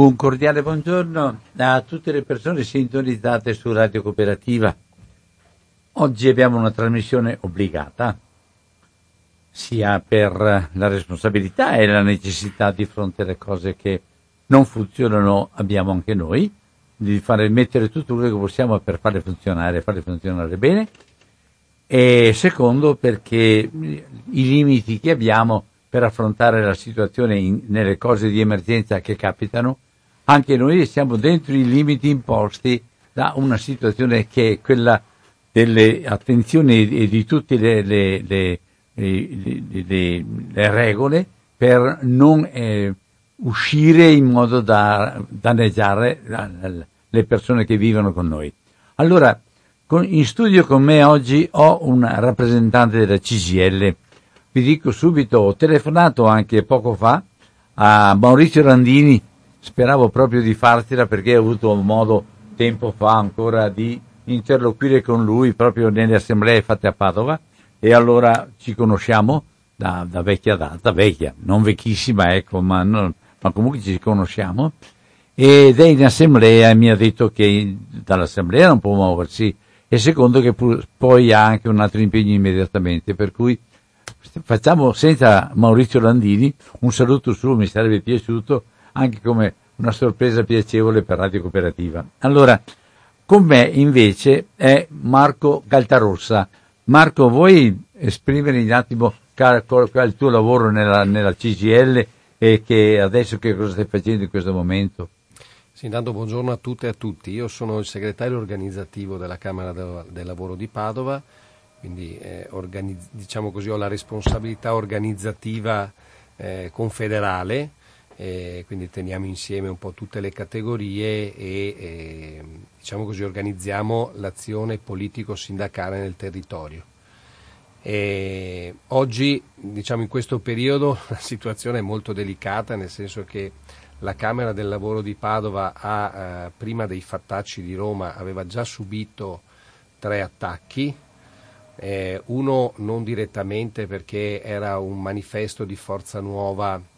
Un cordiale buongiorno a tutte le persone sintonizzate su Radio Cooperativa. Oggi abbiamo una trasmissione obbligata, sia per la responsabilità e la necessità di fronte alle cose che non funzionano, abbiamo anche noi, di fare mettere tutto quello che possiamo per farle funzionare, farle funzionare bene. E secondo perché i limiti che abbiamo per affrontare la situazione in, nelle cose di emergenza che capitano anche noi siamo dentro i limiti imposti da una situazione che è quella delle attenzioni e di tutte le, le, le, le regole per non eh, uscire in modo da danneggiare le persone che vivono con noi. Allora, con, in studio con me oggi ho un rappresentante della CGL. Vi dico subito, ho telefonato anche poco fa a Maurizio Randini, speravo proprio di farcela perché ho avuto modo tempo fa ancora di interloquire con lui proprio nelle assemblee fatte a Padova. E allora ci conosciamo da, da vecchia data, vecchia, non vecchissima ecco, ma, non, ma comunque ci conosciamo. Ed è in assemblea e mi ha detto che dall'assemblea non può muoversi. E secondo che poi ha anche un altro impegno immediatamente per cui facciamo senza Maurizio Landini un saluto suo mi sarebbe piaciuto anche come una sorpresa piacevole per Radio Cooperativa. Allora, con me invece è Marco Galtarossa. Marco, vuoi esprimere un attimo il tuo lavoro nella, nella CGL e che adesso che cosa stai facendo in questo momento? Sì, intanto buongiorno a tutte e a tutti. Io sono il segretario organizzativo della Camera del, del Lavoro di Padova, quindi eh, organizz- diciamo così, ho la responsabilità organizzativa eh, confederale eh, quindi teniamo insieme un po' tutte le categorie e eh, diciamo così, organizziamo l'azione politico-sindacale nel territorio. E oggi, diciamo in questo periodo, la situazione è molto delicata, nel senso che la Camera del Lavoro di Padova ha, eh, prima dei fattacci di Roma, aveva già subito tre attacchi, eh, uno non direttamente perché era un manifesto di Forza Nuova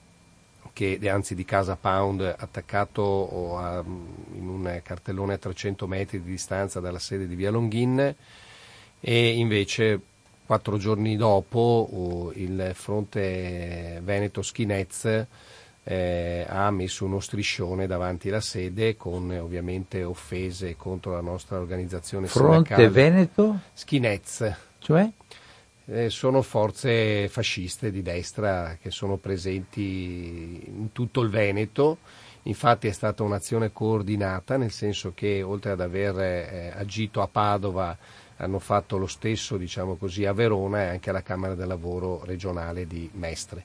che, anzi di Casa Pound, attaccato a, in un cartellone a 300 metri di distanza dalla sede di Via Longhin e invece quattro giorni dopo il fronte Veneto Schinez eh, ha messo uno striscione davanti alla sede con ovviamente offese contro la nostra organizzazione fronte sindacale. Veneto? Schinez. Cioè? Eh, sono forze fasciste di destra che sono presenti in tutto il Veneto. Infatti è stata un'azione coordinata, nel senso che oltre ad aver eh, agito a Padova hanno fatto lo stesso diciamo così, a Verona e anche alla Camera del Lavoro regionale di Mestre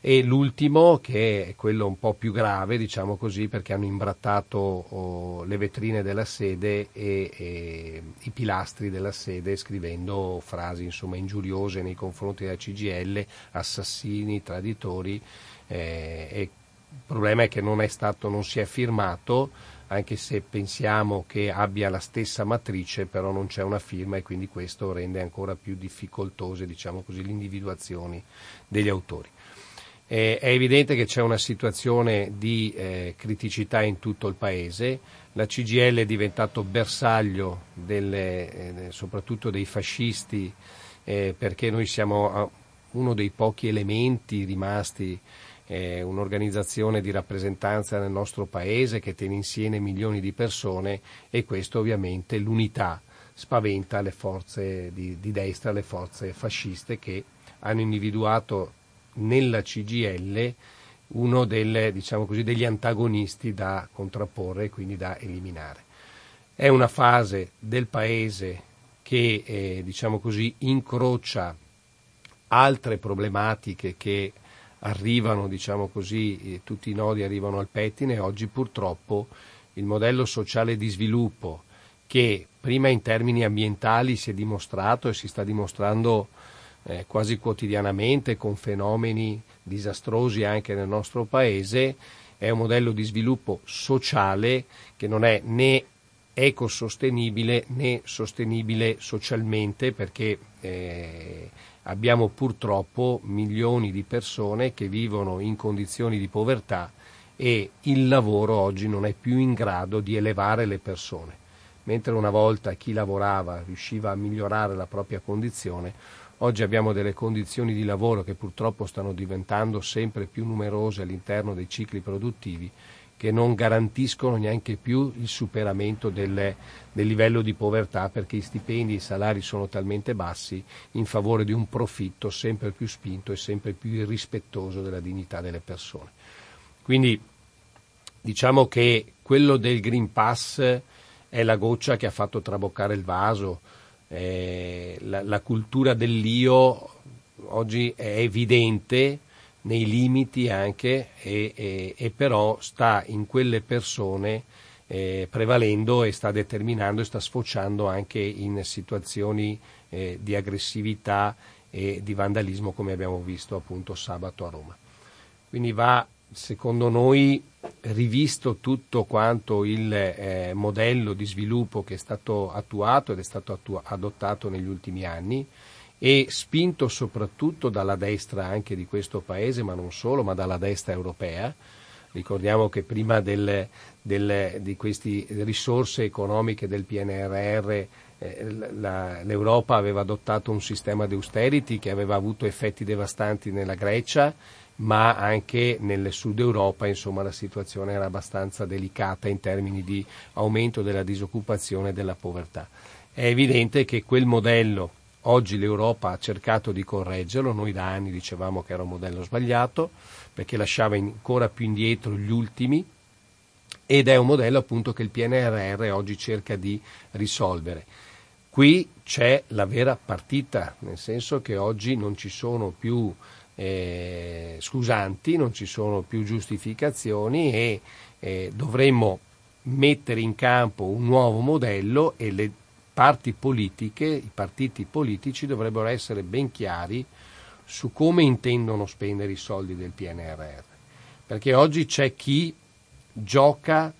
e l'ultimo che è quello un po' più grave, diciamo così, perché hanno imbrattato oh, le vetrine della sede e, e, i pilastri della sede scrivendo frasi insomma ingiuriose nei confronti della CGL, assassini, traditori eh, il problema è che non, è stato, non si è firmato anche se pensiamo che abbia la stessa matrice, però non c'è una firma e quindi questo rende ancora più difficoltose diciamo così, l'individuazione degli autori. Eh, è evidente che c'è una situazione di eh, criticità in tutto il Paese, la CGL è diventato bersaglio delle, eh, soprattutto dei fascisti eh, perché noi siamo uno dei pochi elementi rimasti, eh, un'organizzazione di rappresentanza nel nostro Paese che tiene insieme milioni di persone e questo ovviamente l'unità spaventa le forze di, di destra, le forze fasciste che hanno individuato nella CGL uno delle, diciamo così, degli antagonisti da contrapporre e quindi da eliminare. È una fase del Paese che eh, diciamo così, incrocia altre problematiche che arrivano, diciamo così, eh, tutti i nodi arrivano al pettine oggi purtroppo il modello sociale di sviluppo che prima in termini ambientali si è dimostrato e si sta dimostrando eh, quasi quotidianamente con fenomeni disastrosi anche nel nostro paese, è un modello di sviluppo sociale che non è né ecosostenibile né sostenibile socialmente perché eh, abbiamo purtroppo milioni di persone che vivono in condizioni di povertà e il lavoro oggi non è più in grado di elevare le persone. Mentre una volta chi lavorava riusciva a migliorare la propria condizione, oggi abbiamo delle condizioni di lavoro che purtroppo stanno diventando sempre più numerose all'interno dei cicli produttivi che non garantiscono neanche più il superamento del, del livello di povertà perché i stipendi e i salari sono talmente bassi in favore di un profitto sempre più spinto e sempre più irrispettoso della dignità delle persone. Quindi diciamo che quello del Green Pass è la goccia che ha fatto traboccare il vaso, eh, la, la cultura dell'io oggi è evidente nei limiti anche e, e, e però sta in quelle persone eh, prevalendo e sta determinando e sta sfociando anche in situazioni eh, di aggressività e di vandalismo come abbiamo visto appunto sabato a Roma. Quindi va secondo noi rivisto tutto quanto il eh, modello di sviluppo che è stato attuato ed è stato attu- adottato negli ultimi anni e spinto soprattutto dalla destra anche di questo paese, ma non solo, ma dalla destra europea. Ricordiamo che prima del, del, di queste risorse economiche del PNRR eh, la, l'Europa aveva adottato un sistema di austerity che aveva avuto effetti devastanti nella Grecia, ma anche nel sud Europa insomma, la situazione era abbastanza delicata in termini di aumento della disoccupazione e della povertà. È evidente che quel modello Oggi l'Europa ha cercato di correggerlo, noi da anni dicevamo che era un modello sbagliato perché lasciava ancora più indietro gli ultimi ed è un modello appunto che il PNRR oggi cerca di risolvere. Qui c'è la vera partita, nel senso che oggi non ci sono più eh, scusanti, non ci sono più giustificazioni e eh, dovremmo mettere in campo un nuovo modello e le parti politiche, i partiti politici dovrebbero essere ben chiari su come intendono spendere i soldi del PNRR. Perché oggi c'è chi gioca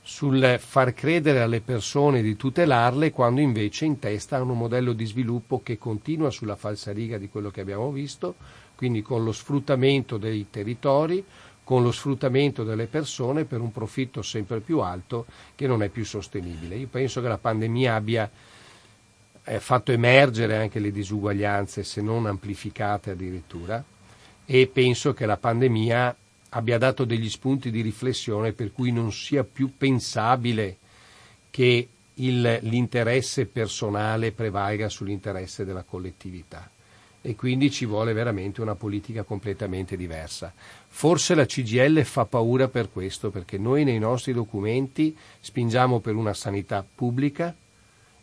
sul far credere alle persone di tutelarle quando invece in testa hanno un modello di sviluppo che continua sulla falsariga di quello che abbiamo visto, quindi con lo sfruttamento dei territori, con lo sfruttamento delle persone per un profitto sempre più alto che non è più sostenibile. Io penso che la pandemia abbia eh, fatto emergere anche le disuguaglianze, se non amplificate addirittura, e penso che la pandemia abbia dato degli spunti di riflessione per cui non sia più pensabile che il, l'interesse personale prevalga sull'interesse della collettività e quindi ci vuole veramente una politica completamente diversa. Forse la CGL fa paura per questo, perché noi nei nostri documenti spingiamo per una sanità pubblica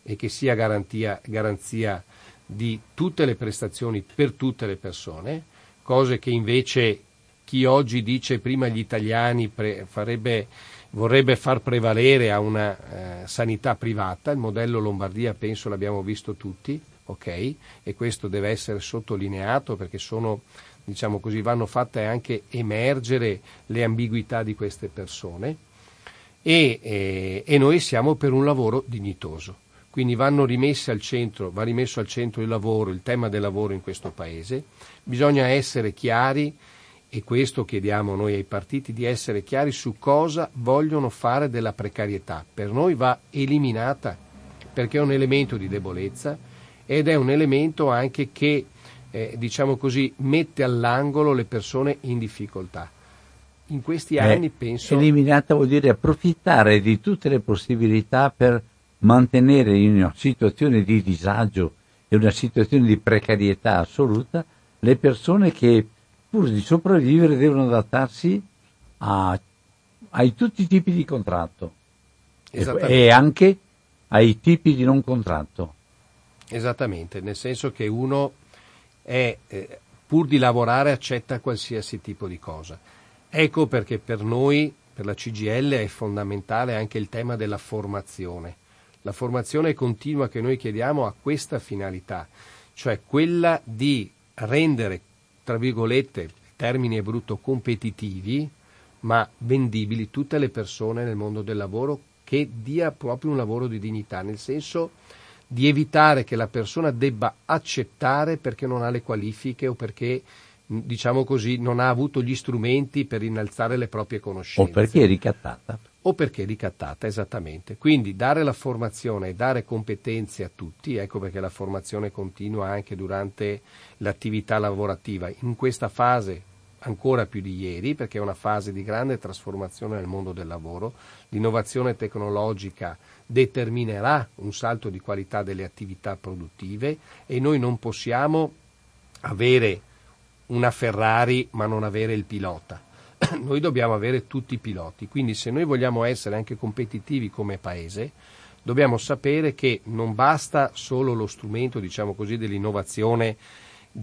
e che sia garantia, garanzia di tutte le prestazioni per tutte le persone, cose che invece chi oggi dice prima gli italiani pre- farebbe, vorrebbe far prevalere a una eh, sanità privata, il modello Lombardia penso l'abbiamo visto tutti, ok? E questo deve essere sottolineato perché sono, diciamo così, vanno fatte anche emergere le ambiguità di queste persone e, e, e noi siamo per un lavoro dignitoso. Quindi vanno rimessi al centro, va rimesso al centro il lavoro, il tema del lavoro in questo Paese. Bisogna essere chiari e questo chiediamo noi ai partiti di essere chiari su cosa vogliono fare della precarietà. Per noi va eliminata perché è un elemento di debolezza ed è un elemento anche che, eh, diciamo così, mette all'angolo le persone in difficoltà. In questi eh, anni eh, penso... Eliminata vuol dire approfittare di tutte le possibilità per mantenere in una situazione di disagio e una situazione di precarietà assoluta le persone che pur di sopravvivere devono adattarsi a, ai tutti i tipi di contratto e anche ai tipi di non contratto. Esattamente, nel senso che uno è, eh, pur di lavorare accetta qualsiasi tipo di cosa. Ecco perché per noi, per la CGL, è fondamentale anche il tema della formazione. La formazione continua che noi chiediamo ha questa finalità, cioè quella di rendere, tra virgolette, termini è brutto, competitivi, ma vendibili tutte le persone nel mondo del lavoro che dia proprio un lavoro di dignità, nel senso di evitare che la persona debba accettare perché non ha le qualifiche o perché diciamo così, non ha avuto gli strumenti per innalzare le proprie conoscenze. O perché è ricattata. O perché è ricattata, esattamente. Quindi dare la formazione e dare competenze a tutti, ecco perché la formazione continua anche durante l'attività lavorativa. In questa fase ancora più di ieri, perché è una fase di grande trasformazione nel mondo del lavoro. L'innovazione tecnologica determinerà un salto di qualità delle attività produttive e noi non possiamo avere una Ferrari ma non avere il pilota. Noi dobbiamo avere tutti i piloti, quindi se noi vogliamo essere anche competitivi come paese, dobbiamo sapere che non basta solo lo strumento, diciamo così, dell'innovazione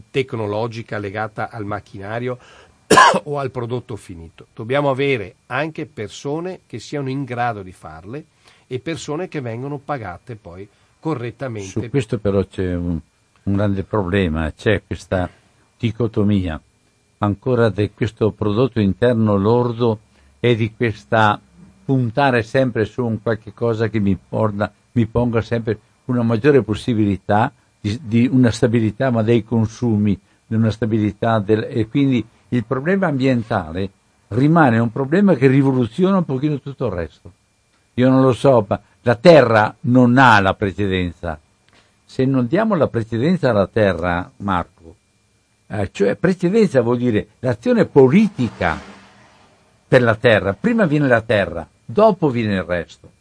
tecnologica legata al macchinario o al prodotto finito. Dobbiamo avere anche persone che siano in grado di farle e persone che vengono pagate poi correttamente. Su questo però c'è un, un grande problema, c'è questa dicotomia ancora di questo prodotto interno lordo e di questa puntare sempre su un qualche cosa che mi, porta, mi ponga sempre una maggiore possibilità di, di, una stabilità ma dei consumi, di una stabilità del, e quindi il problema ambientale rimane un problema che rivoluziona un pochino tutto il resto. Io non lo so, ma la terra non ha la precedenza. Se non diamo la precedenza alla terra, Marco, eh, cioè precedenza vuol dire l'azione politica per la terra. Prima viene la terra, dopo viene il resto.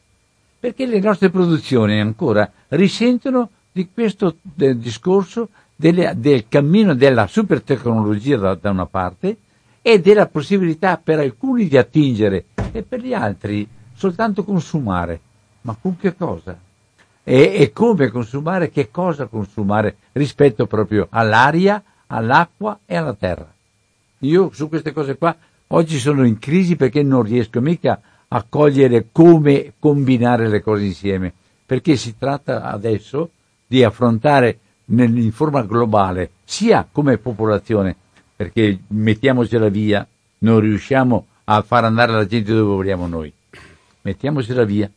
Perché le nostre produzioni ancora risentono di questo del discorso delle, del cammino della super tecnologia da, da una parte e della possibilità per alcuni di attingere e per gli altri soltanto consumare. Ma con che cosa? E, e, come consumare, che cosa consumare rispetto proprio all'aria, all'acqua e alla terra. Io su queste cose qua oggi sono in crisi perché non riesco mica a cogliere come combinare le cose insieme, perché si tratta adesso di affrontare in forma globale, sia come popolazione, perché mettiamocela via, non riusciamo a far andare la gente dove vogliamo noi, mettiamocela via,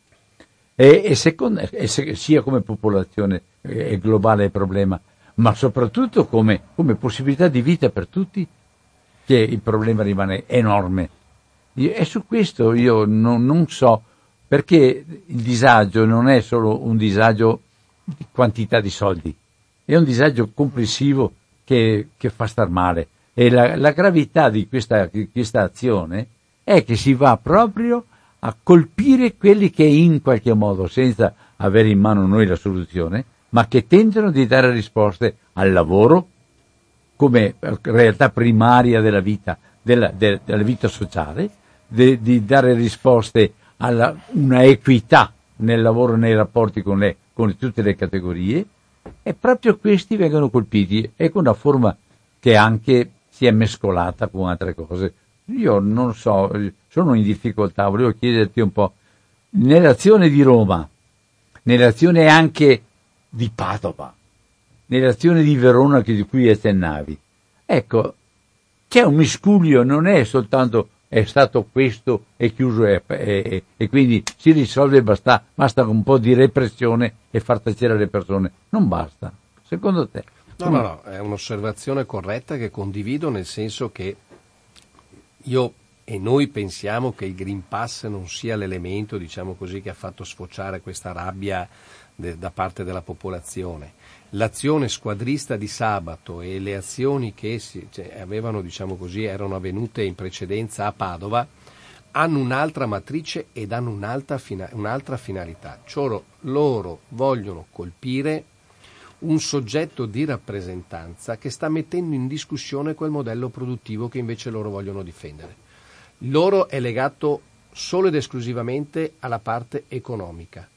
e, e, secondo, e se, sia come popolazione è globale il problema, ma soprattutto come, come possibilità di vita per tutti, che il problema rimane enorme. E su questo io non, non so, perché il disagio non è solo un disagio di quantità di soldi, è un disagio complessivo che, che fa star male. E la, la gravità di questa, di questa azione è che si va proprio a colpire quelli che in qualche modo, senza avere in mano noi la soluzione, ma che tentano di dare risposte al lavoro come realtà primaria della vita, della, della, della vita sociale, de, di dare risposte a una equità nel lavoro e nei rapporti con, le, con tutte le categorie, e proprio questi vengono colpiti e con una forma che anche si è mescolata con altre cose. Io non so, sono in difficoltà, volevo chiederti un po', nell'azione di Roma, nell'azione anche di Padova, nell'azione di Verona di cui accennavi, ecco, c'è un miscuglio, non è soltanto è stato questo e chiuso e, e, e, quindi si risolve, basta, basta un po' di repressione e far tacere le persone. Non basta, secondo te? No, no, no, è un'osservazione corretta che condivido nel senso che io e noi pensiamo che il Green Pass non sia l'elemento, diciamo così, che ha fatto sfociare questa rabbia de, da parte della popolazione. L'azione squadrista di sabato e le azioni che si, cioè, avevano, diciamo così, erano avvenute in precedenza a Padova hanno un'altra matrice ed hanno un'altra, fina, un'altra finalità. Cioè loro vogliono colpire un soggetto di rappresentanza che sta mettendo in discussione quel modello produttivo che invece loro vogliono difendere. Loro è legato solo ed esclusivamente alla parte economica.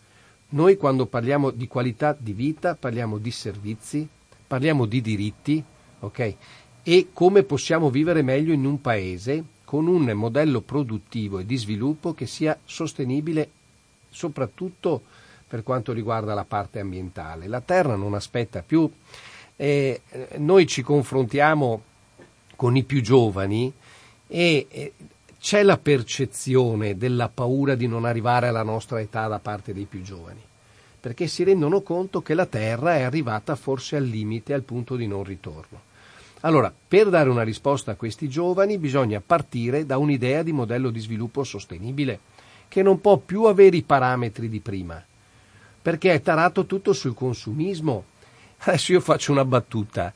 Noi quando parliamo di qualità di vita parliamo di servizi, parliamo di diritti, ok? E come possiamo vivere meglio in un paese con un modello produttivo e di sviluppo che sia sostenibile soprattutto per quanto riguarda la parte ambientale. La Terra non aspetta più. Eh, noi ci confrontiamo con i più giovani e eh, c'è la percezione della paura di non arrivare alla nostra età da parte dei più giovani, perché si rendono conto che la Terra è arrivata forse al limite, al punto di non ritorno. Allora, per dare una risposta a questi giovani bisogna partire da un'idea di modello di sviluppo sostenibile, che non può più avere i parametri di prima, perché è tarato tutto sul consumismo. Adesso io faccio una battuta.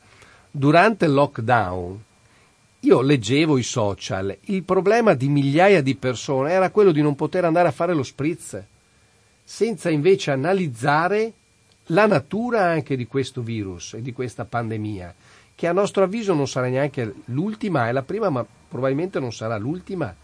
Durante il lockdown io leggevo i social, il problema di migliaia di persone era quello di non poter andare a fare lo spritz, senza invece analizzare la natura anche di questo virus e di questa pandemia, che a nostro avviso non sarà neanche l'ultima, è la prima, ma probabilmente non sarà l'ultima,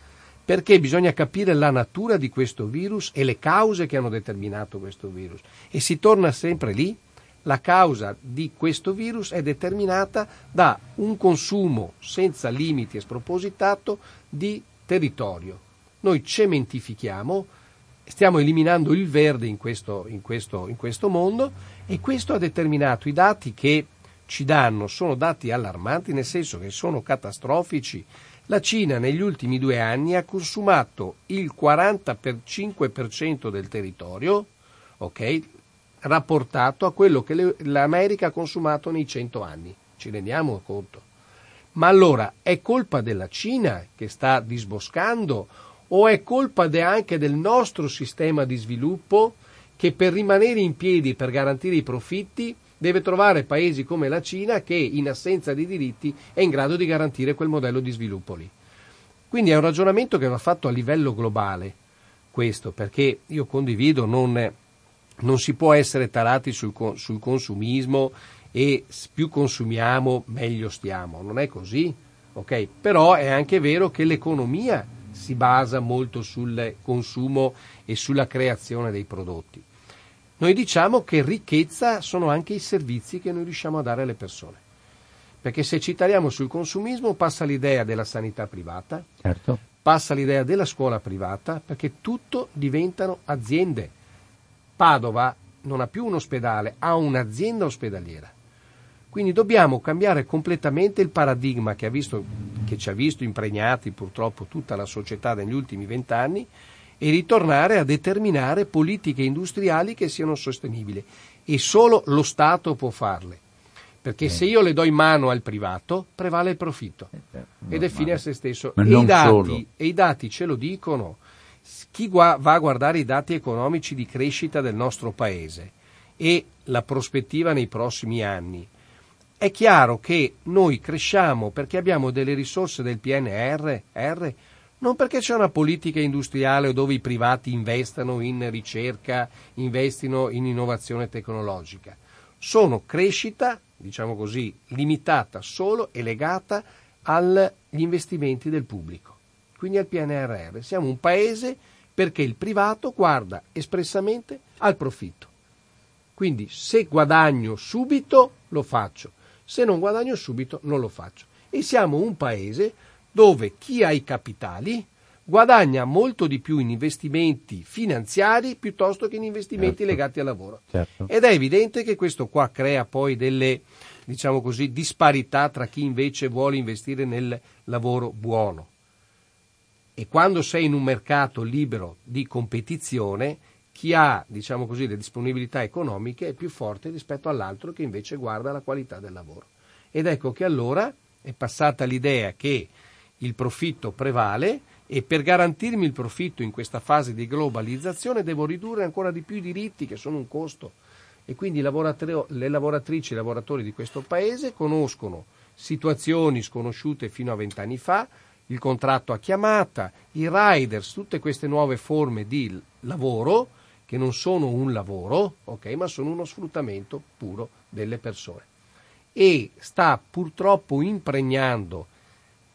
perché bisogna capire la natura di questo virus e le cause che hanno determinato questo virus. E si torna sempre lì la causa di questo virus è determinata da un consumo senza limiti e spropositato di territorio. Noi cementifichiamo, stiamo eliminando il verde in questo, in questo, in questo mondo e questo ha determinato i dati che ci danno, sono dati allarmanti nel senso che sono catastrofici. La Cina negli ultimi due anni ha consumato il 45% del territorio, ok? rapportato a quello che l'America ha consumato nei cento anni. Ci rendiamo conto? Ma allora è colpa della Cina che sta disboscando o è colpa de anche del nostro sistema di sviluppo che per rimanere in piedi, per garantire i profitti, deve trovare paesi come la Cina che in assenza di diritti è in grado di garantire quel modello di sviluppo lì. Quindi è un ragionamento che va fatto a livello globale, questo, perché io condivido, non non si può essere tarati sul, sul consumismo e più consumiamo meglio stiamo, non è così, ok? Però è anche vero che l'economia si basa molto sul consumo e sulla creazione dei prodotti. Noi diciamo che ricchezza sono anche i servizi che noi riusciamo a dare alle persone. Perché se ci tariamo sul consumismo passa l'idea della sanità privata, certo. passa l'idea della scuola privata, perché tutto diventano aziende Padova non ha più un ospedale, ha un'azienda ospedaliera. Quindi dobbiamo cambiare completamente il paradigma che, visto, che, ci ha visto impregnati purtroppo tutta la società negli ultimi vent'anni e ritornare a determinare politiche industriali che siano sostenibili. E solo lo Stato può farle. Perché eh. se io le do in mano al privato, prevale il profitto. Eh, ed è fine a se stesso. E i, dati, e i dati ce lo dicono chi va a guardare i dati economici di crescita del nostro paese e la prospettiva nei prossimi anni, è chiaro che noi cresciamo perché abbiamo delle risorse del PNR, non perché c'è una politica industriale dove i privati investano in ricerca, investino in innovazione tecnologica. Sono crescita, diciamo così, limitata solo e legata agli investimenti del pubblico quindi al PNRR. Siamo un paese perché il privato guarda espressamente al profitto. Quindi se guadagno subito lo faccio, se non guadagno subito non lo faccio. E siamo un paese dove chi ha i capitali guadagna molto di più in investimenti finanziari piuttosto che in investimenti certo. legati al lavoro. Certo. Ed è evidente che questo qua crea poi delle diciamo così, disparità tra chi invece vuole investire nel lavoro buono. E quando sei in un mercato libero di competizione, chi ha, diciamo così, le disponibilità economiche è più forte rispetto all'altro che invece guarda la qualità del lavoro. Ed ecco che allora è passata l'idea che il profitto prevale e per garantirmi il profitto in questa fase di globalizzazione devo ridurre ancora di più i diritti che sono un costo. E quindi le lavoratrici e i lavoratori di questo paese conoscono situazioni sconosciute fino a vent'anni fa, il contratto a chiamata, i riders, tutte queste nuove forme di lavoro che non sono un lavoro, ok, ma sono uno sfruttamento puro delle persone. E sta purtroppo impregnando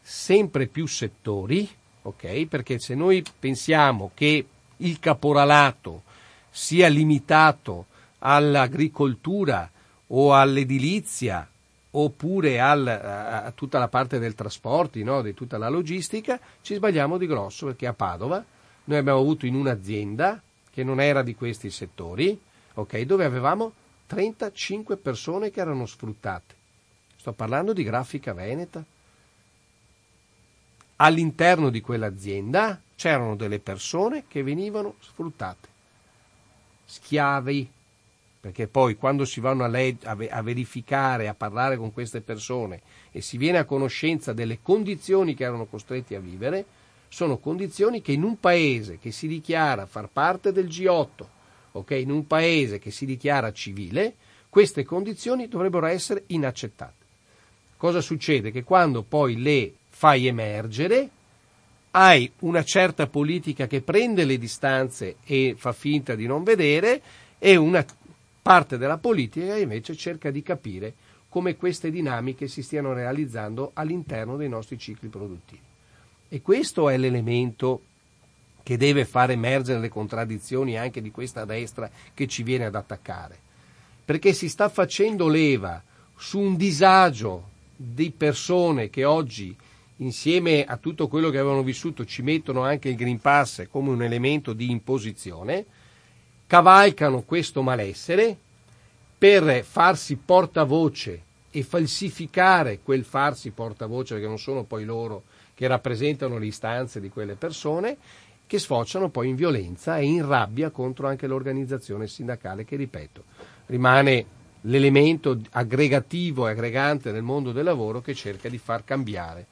sempre più settori, ok? Perché se noi pensiamo che il caporalato sia limitato all'agricoltura o all'edilizia oppure al, a, tutta la parte del trasporto, no? di tutta la logistica, ci sbagliamo di grosso perché a Padova noi abbiamo avuto in un'azienda che non era di questi settori, okay, dove avevamo 35 persone che erano sfruttate. Sto parlando di grafica veneta. All'interno di quell'azienda c'erano delle persone che venivano sfruttate, schiavi, perché poi quando si vanno a, leg- a, ve- a verificare, a parlare con queste persone e si viene a conoscenza delle condizioni che erano costretti a vivere, sono condizioni che in un paese che si dichiara far parte del G8, okay, in un paese che si dichiara civile, queste condizioni dovrebbero essere inaccettate. Cosa succede? Che quando poi le fai emergere, hai una certa politica che prende le distanze e fa finta di non vedere e una parte della politica invece cerca di capire come queste dinamiche si stiano realizzando all'interno dei nostri cicli produttivi. E questo è l'elemento che deve far emergere le contraddizioni anche di questa destra che ci viene ad attaccare. Perché si sta facendo leva su un disagio di persone che oggi, insieme a tutto quello che avevano vissuto, ci mettono anche il Green Pass come un elemento di imposizione, cavalcano questo malessere per farsi portavoce e falsificare quel farsi portavoce, perché non sono poi loro che rappresentano le istanze di quelle persone, che sfociano poi in violenza e in rabbia contro anche l'organizzazione sindacale che, ripeto, rimane l'elemento aggregativo e aggregante nel mondo del lavoro che cerca di far cambiare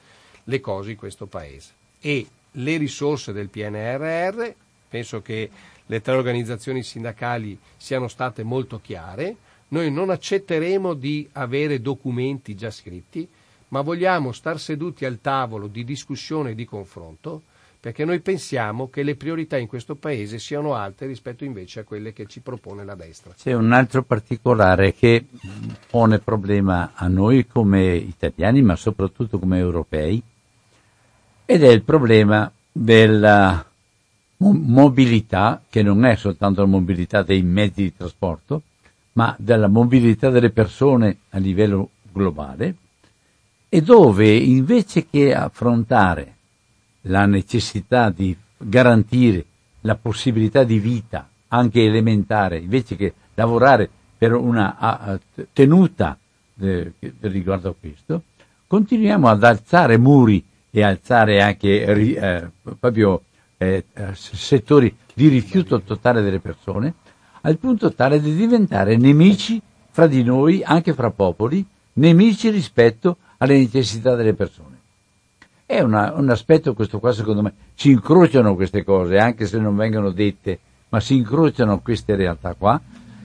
le cose in questo Paese. E le risorse del PNRR, penso che le tre organizzazioni sindacali siano state molto chiare. Noi non accetteremo di avere documenti già scritti, ma vogliamo star seduti al tavolo di discussione e di confronto, perché noi pensiamo che le priorità in questo Paese siano alte rispetto invece a quelle che ci propone la destra. C'è un altro particolare che pone problema a noi come italiani, ma soprattutto come europei, ed è il problema della mobilità, che non è soltanto la mobilità dei mezzi di trasporto, ma della mobilità delle persone a livello globale, e dove invece che affrontare la necessità di garantire la possibilità di vita anche elementare, invece che lavorare per una tenuta eh, riguardo a questo, continuiamo ad alzare muri e alzare anche eh, proprio eh, settori di rifiuto totale delle persone, al punto tale di diventare nemici fra di noi, anche fra popoli, nemici rispetto alle necessità delle persone. È una, un aspetto questo qua secondo me, si incrociano queste cose, anche se non vengono dette, ma si incrociano queste realtà qua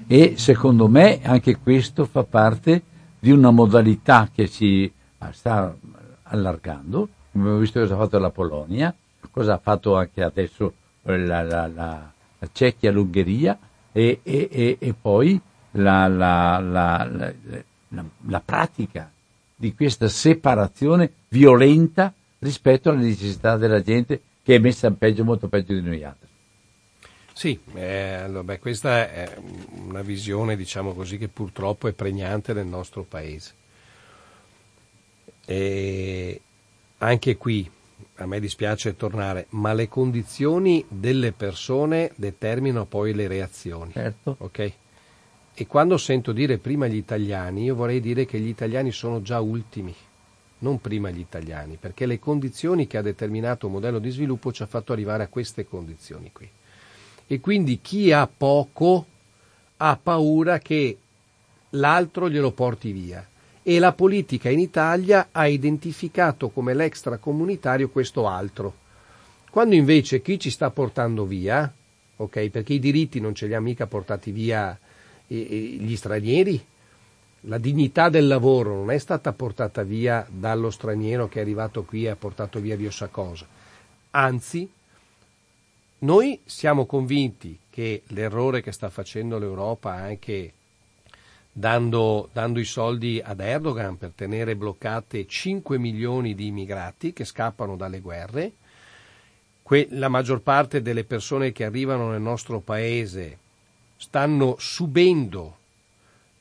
e secondo me anche questo fa parte di una modalità che si sta allargando, abbiamo visto cosa ha fatto la Polonia, cosa ha fatto anche adesso la, la, la, la Cecchia, l'Ungheria e, e, e poi la, pratica di questa separazione violenta rispetto alle necessità della gente che è messa peggio, molto peggio di noi altri. Sì, eh, allora, beh, questa è una visione, diciamo così, che purtroppo è pregnante nel nostro paese. E anche qui a me dispiace tornare, ma le condizioni delle persone determinano poi le reazioni. Certo. Ok? E quando sento dire prima gli italiani, io vorrei dire che gli italiani sono già ultimi, non prima gli italiani, perché le condizioni che ha determinato un modello di sviluppo ci ha fatto arrivare a queste condizioni qui. E quindi chi ha poco ha paura che l'altro glielo porti via e la politica in Italia ha identificato come l'extracomunitario questo altro. Quando invece chi ci sta portando via, ok, perché i diritti non ce li ha mica portati via gli stranieri, la dignità del lavoro non è stata portata via dallo straniero che è arrivato qui e ha portato via Dio sa cosa. Anzi, noi siamo convinti che l'errore che sta facendo l'Europa anche dando, dando, i soldi ad Erdogan per tenere bloccate 5 milioni di immigrati che scappano dalle guerre. Que- la maggior parte delle persone che arrivano nel nostro paese stanno subendo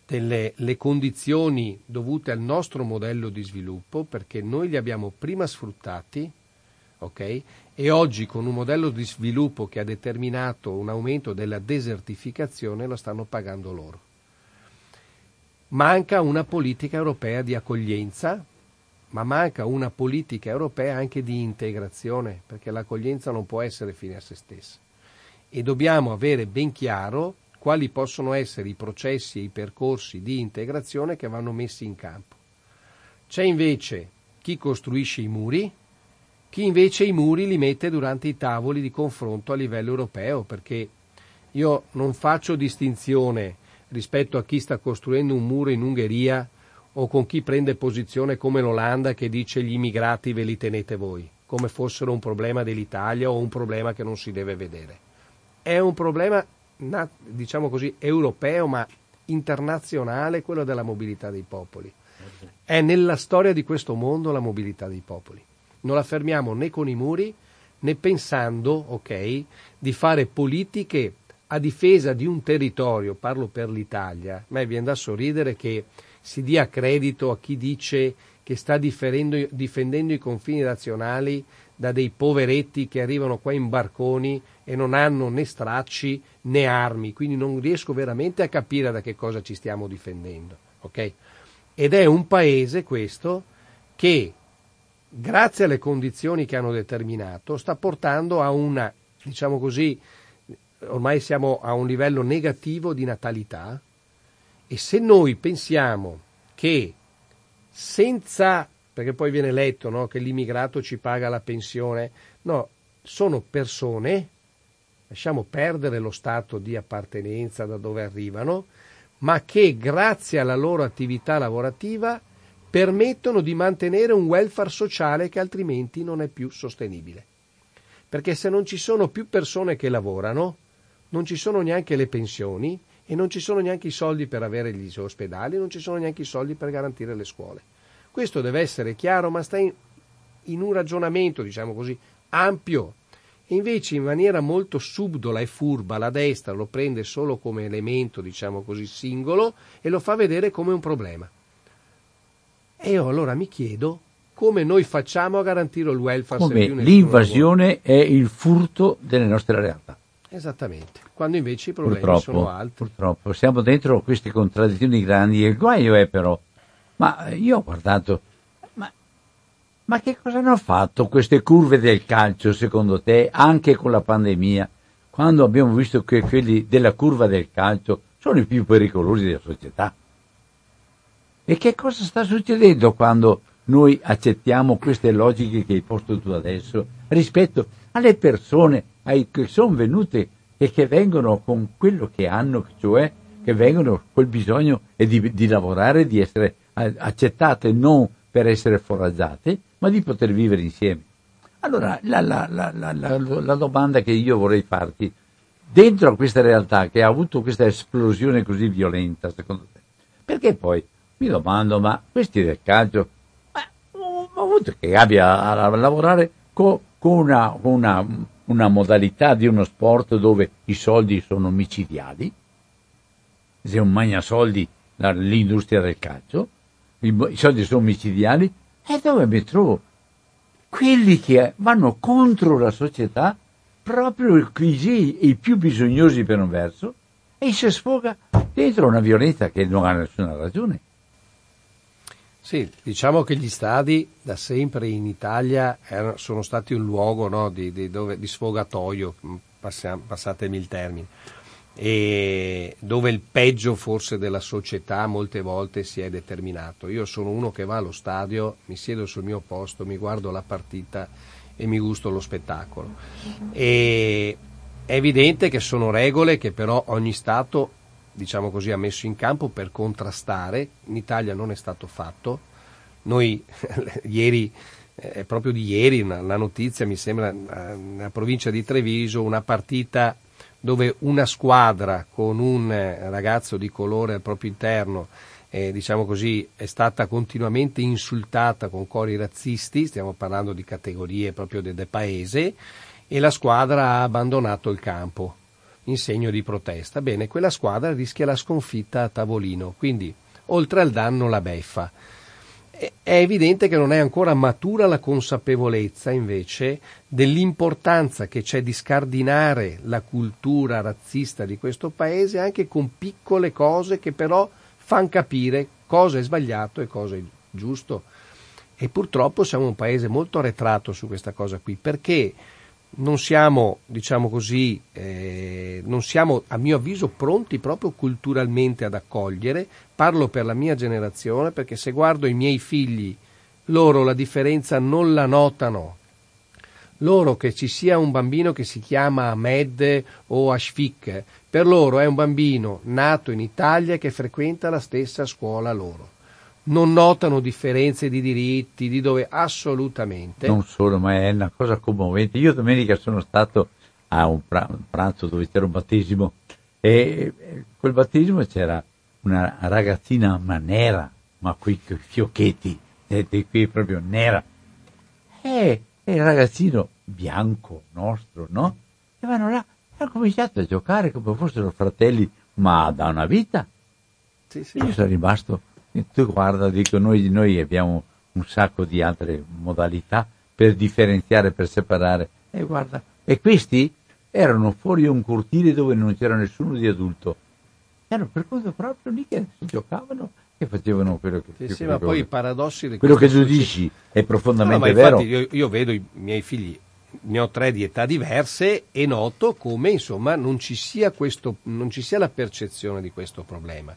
delle, le condizioni dovute al nostro modello di sviluppo perché noi li abbiamo prima sfruttati okay? e oggi con un modello di sviluppo che ha determinato un aumento della desertificazione lo stanno pagando loro manca una politica europea di accoglienza, ma manca una politica europea anche di integrazione, perché l'accoglienza non può essere fine a se stessa. E dobbiamo avere ben chiaro quali possono essere i processi e i percorsi di integrazione che vanno messi in campo. C'è invece chi costruisce i muri, chi invece i muri li mette durante i tavoli di confronto a livello europeo, perché io non faccio distinzione rispetto a chi sta costruendo un muro in Ungheria o con chi prende posizione come l'Olanda che dice gli immigrati ve li tenete voi, come fossero un problema dell'Italia o un problema che non si deve vedere. È un problema, diciamo così, europeo ma internazionale quello della mobilità dei popoli. È nella storia di questo mondo la mobilità dei popoli. Non la fermiamo né con i muri né pensando, ok, di fare politiche a difesa di un territorio, parlo per l'Italia. A me viene da sorridere che si dia credito a chi dice che sta difendendo i confini nazionali da dei poveretti che arrivano qua in barconi e non hanno né stracci né armi, quindi non riesco veramente a capire da che cosa ci stiamo difendendo. Okay? Ed è un paese questo che, grazie alle condizioni che hanno determinato, sta portando a una, diciamo così, ormai siamo a un livello negativo di natalità, e se noi pensiamo che senza, perché poi viene letto no, che l'immigrato ci paga la pensione, no, sono persone, lasciamo perdere lo stato di appartenenza da dove arrivano, ma che grazie alla loro attività lavorativa permettono di mantenere un welfare sociale che altrimenti non è più sostenibile. Perché se non ci sono più persone che lavorano, non ci sono neanche le pensioni e non ci sono neanche i soldi per avere gli ospedali, non ci sono neanche i soldi per garantire le scuole. Questo deve essere chiaro, ma sta in, in un ragionamento, diciamo così, ampio. E invece in maniera molto subdola e furba la destra lo prende solo come elemento, diciamo così, singolo e lo fa vedere come un problema. E io allora mi chiedo come noi facciamo a garantire il welfare come l'invasione è il furto delle nostre realtà. Esattamente, quando invece i problemi purtroppo, sono altri. Purtroppo, siamo dentro queste contraddizioni grandi e il guaio è però, ma io ho guardato, ma, ma che cosa hanno fatto queste curve del calcio secondo te, anche con la pandemia, quando abbiamo visto che quelli della curva del calcio sono i più pericolosi della società? E che cosa sta succedendo quando noi accettiamo queste logiche che hai posto tu adesso rispetto alle persone ai, che sono venute e che vengono con quello che hanno, cioè che vengono col bisogno di, di lavorare, di essere accettate non per essere foraggiate, ma di poter vivere insieme. Allora, la, la, la, la, domanda che io vorrei farti, dentro a questa realtà che ha avuto questa esplosione così violenta, secondo te, perché poi mi domando, ma questi del calcio, ma ho avuto che abbia a lavorare con, con una, una una modalità di uno sport dove i soldi sono micidiali, se un magna soldi l'industria del calcio, i, i soldi sono micidiali, e dove mi trovo? Quelli che vanno contro la società, proprio i, i più bisognosi per un verso, e si sfoga dentro una violenza che non ha nessuna ragione. Sì, diciamo che gli stadi da sempre in Italia erano, sono stati un luogo no, di, di, dove, di, sfogatoio, mm, passiamo, passatemi il termine, e dove il peggio forse della società molte volte si è determinato. Io sono uno che va allo stadio, mi siedo sul mio posto, mi guardo la partita e mi gusto lo spettacolo. E è evidente che sono regole che però ogni Stato diciamo così, ha messo in campo per contrastare. In Italia non è stato fatto. Noi ieri, è proprio di ieri, una, la notizia mi sembra, nella provincia di Treviso, una partita dove una squadra con un ragazzo di colore al proprio interno eh, diciamo così, è stata continuamente insultata con cori razzisti, stiamo parlando di categorie proprio del de paese, e la squadra ha abbandonato il campo in segno di protesta. Bene, quella squadra rischia la sconfitta a tavolino, quindi oltre al danno la beffa. È evidente che non è ancora matura la consapevolezza invece dell'importanza che c'è di scardinare la cultura razzista di questo paese anche con piccole cose che però fanno capire cosa è sbagliato e cosa è giusto. E purtroppo siamo un paese molto arretrato su questa cosa qui, perché non siamo, diciamo così, eh, non siamo a mio avviso pronti proprio culturalmente ad accogliere, parlo per la mia generazione perché se guardo i miei figli, loro la differenza non la notano. Loro che ci sia un bambino che si chiama Ahmed o Ashfik, per loro è un bambino nato in Italia che frequenta la stessa scuola loro non notano differenze di diritti, di dove assolutamente. Non solo, ma è una cosa commovente. Io domenica sono stato a un pranzo dove c'era un battesimo e quel battesimo c'era una ragazzina ma nera, ma qui fiocchetti, qui proprio nera. E, e il ragazzino bianco nostro, no? E vanno là e hanno cominciato a giocare come fossero fratelli, ma da una vita. Sì, sì. Io sono rimasto tu guarda, dico, noi, noi abbiamo un sacco di altre modalità per differenziare, per separare. E guarda, e questi erano fuori un cortile dove non c'era nessuno di adulto. Erano per conto proprio lì che si giocavano e facevano quello che... Sì, sì ma poi i paradossi Quello che tu dici è profondamente no, vero. Io, io vedo i miei figli ne ho tre di età diverse e noto come insomma non ci sia, questo, non ci sia la percezione di questo problema.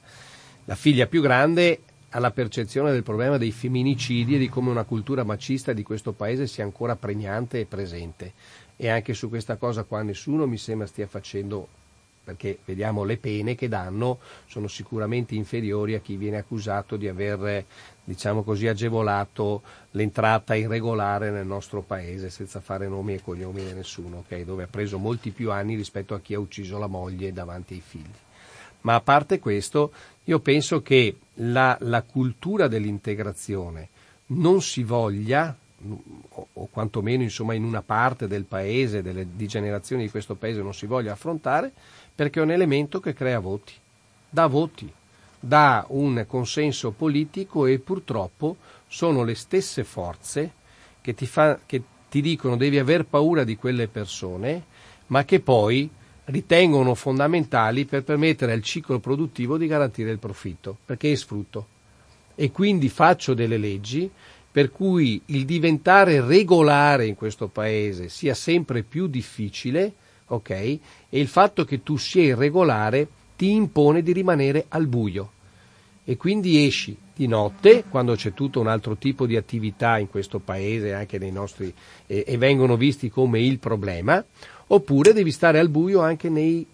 La figlia più grande alla percezione del problema dei femminicidi e di come una cultura macista di questo paese sia ancora pregnante e presente. E anche su questa cosa qua nessuno mi sembra stia facendo, perché vediamo le pene che danno sono sicuramente inferiori a chi viene accusato di aver, diciamo così, agevolato l'entrata irregolare nel nostro paese senza fare nomi e cognomi di nessuno, okay? dove ha preso molti più anni rispetto a chi ha ucciso la moglie davanti ai figli. Ma a parte questo, io penso che la, la cultura dell'integrazione non si voglia, o, o quantomeno insomma, in una parte del paese, delle, di generazioni di questo paese non si voglia affrontare, perché è un elemento che crea voti, dà voti, dà un consenso politico e purtroppo sono le stesse forze che ti, fa, che ti dicono devi aver paura di quelle persone, ma che poi ritengono fondamentali per permettere al ciclo produttivo di garantire il profitto, perché è sfrutto. E quindi faccio delle leggi per cui il diventare regolare in questo paese sia sempre più difficile, ok? E il fatto che tu sia irregolare ti impone di rimanere al buio. E quindi esci di notte, quando c'è tutto un altro tipo di attività in questo paese, anche nei nostri, eh, e vengono visti come il problema, oppure devi stare al buio anche nei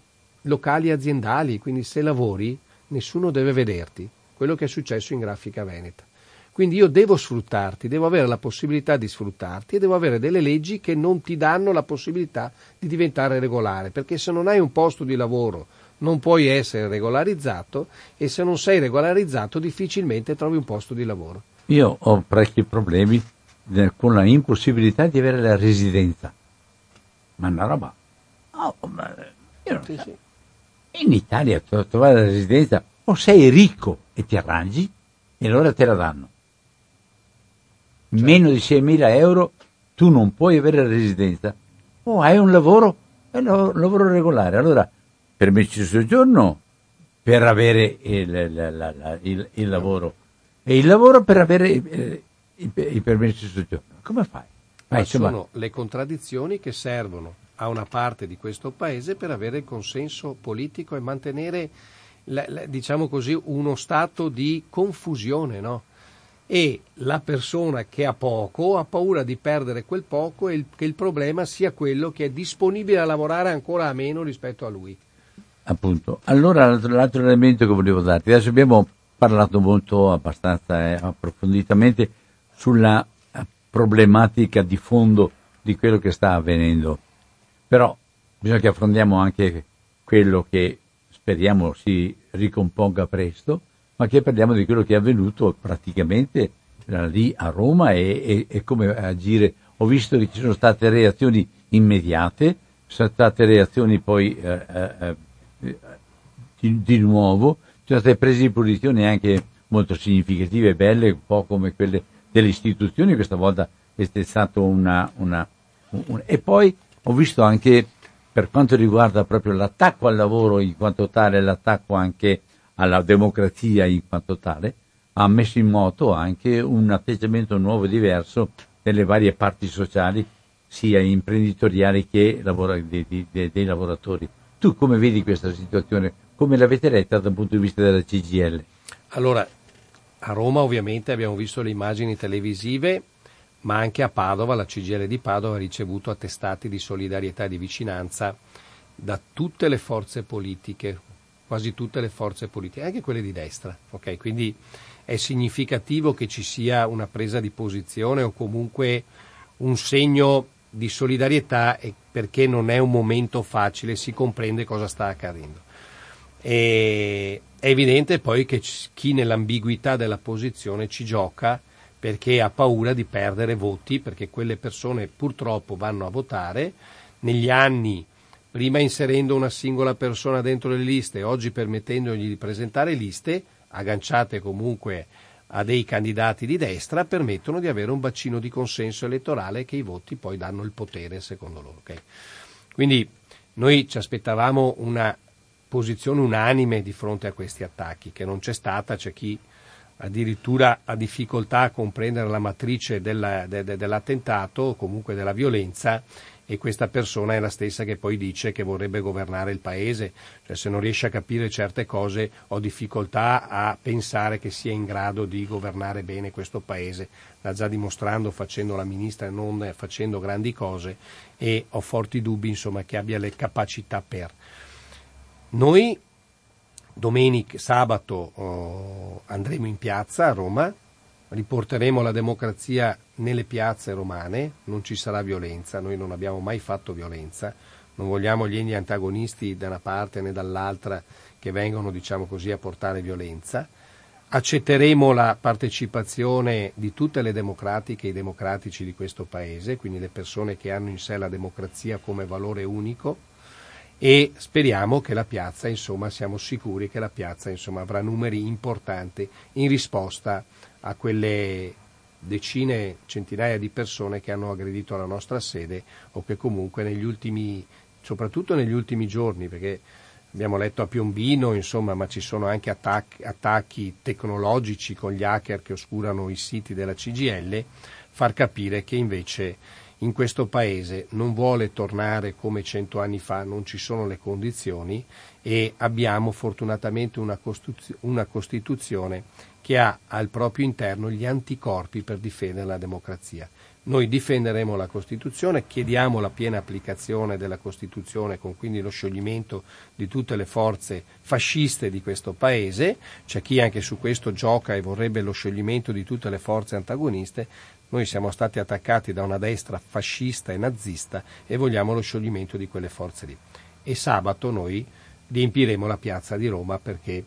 locali aziendali, quindi se lavori nessuno deve vederti, quello che è successo in Grafica Veneta. Quindi io devo sfruttarti, devo avere la possibilità di sfruttarti e devo avere delle leggi che non ti danno la possibilità di diventare regolare, perché se non hai un posto di lavoro non puoi essere regolarizzato e se non sei regolarizzato difficilmente trovi un posto di lavoro. Io ho parecchi problemi con la impossibilità di avere la residenza ma una roba. Oh, ma io non sì, so. sì. In Italia per trovare la residenza o sei ricco e ti arrangi e allora te la danno. Certo. Meno di 6.000 euro tu non puoi avere la residenza o hai un lavoro, è un lavoro regolare. Allora, permesso di soggiorno per avere il, la, la, la, il, il, lavoro e il lavoro per avere eh, i, i permessi di soggiorno. Come fai? Ma sono le contraddizioni che servono a una parte di questo paese per avere il consenso politico e mantenere, diciamo così, uno stato di confusione, no? E la persona che ha poco ha paura di perdere quel poco e che il problema sia quello che è disponibile a lavorare ancora a meno rispetto a lui. Appunto. Allora l'altro, l'altro elemento che volevo darti, adesso abbiamo parlato molto abbastanza eh, approfonditamente sulla problematica di fondo di quello che sta avvenendo. Però bisogna che affrontiamo anche quello che speriamo si ricomponga presto, ma che parliamo di quello che è avvenuto praticamente lì a Roma e, e, e come agire. Ho visto che ci sono state reazioni immediate, sono state reazioni poi eh, eh, eh, di, di, nuovo, ci sono state prese di posizione anche molto significative e belle, un po' come quelle delle istituzioni, questa volta è stato una, una un, e poi ho visto anche per quanto riguarda proprio l'attacco al lavoro in quanto tale, l'attacco anche alla democrazia in quanto tale, ha messo in moto anche un atteggiamento nuovo e diverso nelle varie parti sociali sia imprenditoriali che lavora, dei, dei, dei lavoratori. Tu come vedi questa situazione? Come l'avete letta dal punto di vista della CGL? Allora, a Roma ovviamente abbiamo visto le immagini televisive, ma anche a Padova, la CGL di Padova ha ricevuto attestati di solidarietà e di vicinanza da tutte le forze politiche, quasi tutte le forze politiche, anche quelle di destra. Okay? Quindi è significativo che ci sia una presa di posizione o comunque un segno di solidarietà perché non è un momento facile, si comprende cosa sta accadendo. E è evidente poi che chi nell'ambiguità della posizione ci gioca perché ha paura di perdere voti, perché quelle persone purtroppo vanno a votare. Negli anni, prima inserendo una singola persona dentro le liste, oggi permettendogli di presentare liste, agganciate comunque a dei candidati di destra, permettono di avere un bacino di consenso elettorale che i voti poi danno il potere secondo loro. Okay? Quindi noi ci aspettavamo una posizione unanime di fronte a questi attacchi, che non c'è stata, c'è chi addirittura ha difficoltà a comprendere la matrice della, de, de, dell'attentato o comunque della violenza e questa persona è la stessa che poi dice che vorrebbe governare il paese, cioè se non riesce a capire certe cose ho difficoltà a pensare che sia in grado di governare bene questo paese, l'ha già dimostrando facendo la ministra e non facendo grandi cose e ho forti dubbi insomma che abbia le capacità per. Noi domenica, sabato oh, andremo in piazza a Roma, riporteremo la democrazia nelle piazze romane, non ci sarà violenza, noi non abbiamo mai fatto violenza, non vogliamo gli antagonisti da una parte né dall'altra che vengono, diciamo così, a portare violenza. Accetteremo la partecipazione di tutte le democratiche e i democratici di questo Paese, quindi le persone che hanno in sé la democrazia come valore unico e speriamo che la piazza, insomma, siamo sicuri che la piazza insomma, avrà numeri importanti in risposta a quelle decine, centinaia di persone che hanno aggredito la nostra sede o che comunque negli ultimi, soprattutto negli ultimi giorni, perché abbiamo letto a Piombino, insomma, ma ci sono anche attacchi, attacchi tecnologici con gli hacker che oscurano i siti della CGL, far capire che invece in questo paese non vuole tornare come cento anni fa, non ci sono le condizioni e abbiamo fortunatamente una, Costituzione, una Costituzione che ha al proprio interno gli anticorpi per difendere la democrazia. Noi difenderemo la Costituzione, chiediamo la piena applicazione della Costituzione con quindi lo scioglimento di tutte le forze fasciste di questo Paese, c'è chi anche su questo gioca e vorrebbe lo scioglimento di tutte le forze antagoniste, noi siamo stati attaccati da una destra fascista e nazista e vogliamo lo scioglimento di quelle forze lì. E sabato noi riempiremo la piazza di Roma perché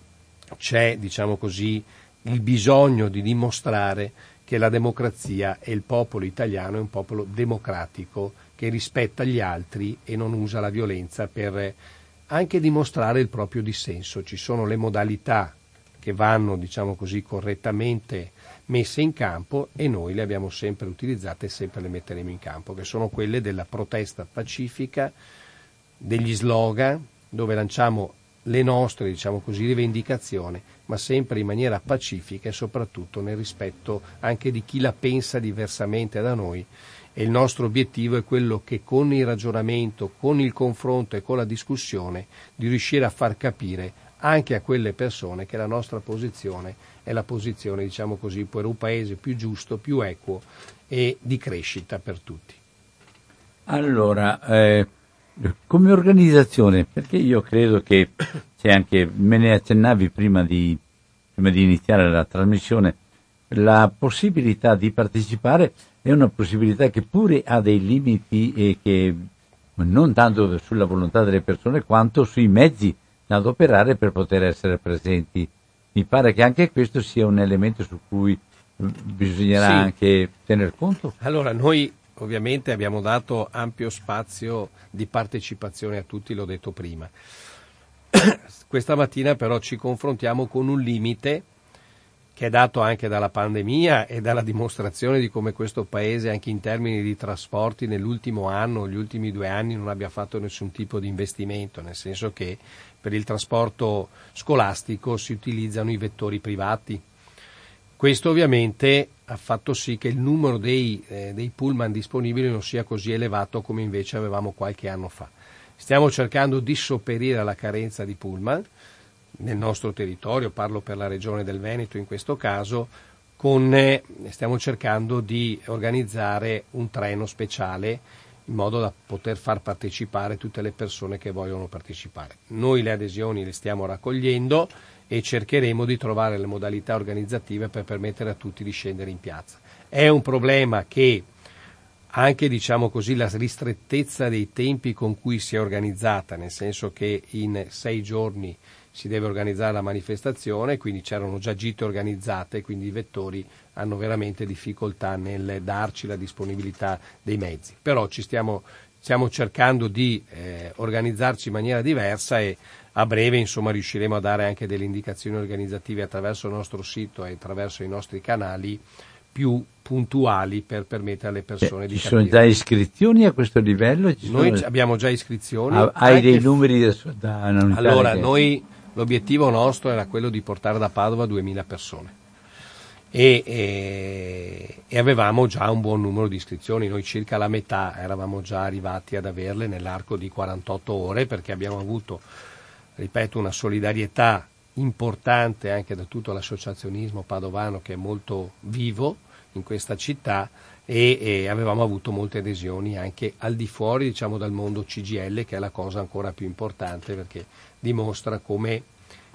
c'è, diciamo così, il bisogno di dimostrare che la democrazia e il popolo italiano è un popolo democratico che rispetta gli altri e non usa la violenza per anche dimostrare il proprio dissenso. Ci sono le modalità che vanno, diciamo così, correttamente messe in campo e noi le abbiamo sempre utilizzate e sempre le metteremo in campo, che sono quelle della protesta pacifica, degli slogan, dove lanciamo le nostre, diciamo così, rivendicazioni, ma sempre in maniera pacifica e soprattutto nel rispetto anche di chi la pensa diversamente da noi. E il nostro obiettivo è quello che con il ragionamento, con il confronto e con la discussione di riuscire a far capire anche a quelle persone che la nostra posizione è la posizione, diciamo così, per un paese più giusto, più equo e di crescita per tutti. Allora, eh, come organizzazione, perché io credo che c'è anche, me ne accennavi prima di, prima di iniziare la trasmissione, la possibilità di partecipare è una possibilità che pure ha dei limiti e che non tanto sulla volontà delle persone quanto sui mezzi da adoperare per poter essere presenti. Mi pare che anche questo sia un elemento su cui bisognerà sì. anche tener conto. Allora, noi ovviamente abbiamo dato ampio spazio di partecipazione a tutti, l'ho detto prima. Questa mattina però ci confrontiamo con un limite che è dato anche dalla pandemia e dalla dimostrazione di come questo Paese, anche in termini di trasporti, nell'ultimo anno, gli ultimi due anni, non abbia fatto nessun tipo di investimento, nel senso che per il trasporto scolastico si utilizzano i vettori privati. Questo ovviamente ha fatto sì che il numero dei, eh, dei pullman disponibili non sia così elevato come invece avevamo qualche anno fa. Stiamo cercando di sopperire alla carenza di pullman nel nostro territorio, parlo per la regione del Veneto in questo caso, con, eh, stiamo cercando di organizzare un treno speciale in modo da poter far partecipare tutte le persone che vogliono partecipare. Noi le adesioni le stiamo raccogliendo e cercheremo di trovare le modalità organizzative per permettere a tutti di scendere in piazza. È un problema che anche diciamo così, la ristrettezza dei tempi con cui si è organizzata, nel senso che in sei giorni si deve organizzare la manifestazione, quindi c'erano già gite organizzate, quindi i vettori hanno veramente difficoltà nel darci la disponibilità dei mezzi. Però ci stiamo, stiamo cercando di eh, organizzarci in maniera diversa e a breve insomma, riusciremo a dare anche delle indicazioni organizzative attraverso il nostro sito e attraverso i nostri canali più puntuali per permettere alle persone eh, di ci capire. Ci sono già iscrizioni a questo livello? Ci noi sono... abbiamo già iscrizioni. Ah, hai dei numeri da, da annunciare? Allora, noi l'obiettivo nostro era quello di portare da Padova 2000 persone. E, e, e, avevamo già un buon numero di iscrizioni, noi circa la metà eravamo già arrivati ad averle nell'arco di 48 ore perché abbiamo avuto ripeto, una solidarietà importante anche da tutto l'associazionismo padovano che è molto vivo in questa città e, e, avevamo avuto molte adesioni anche al di fuori diciamo, dal mondo CGL che è la cosa ancora più importante perché dimostra come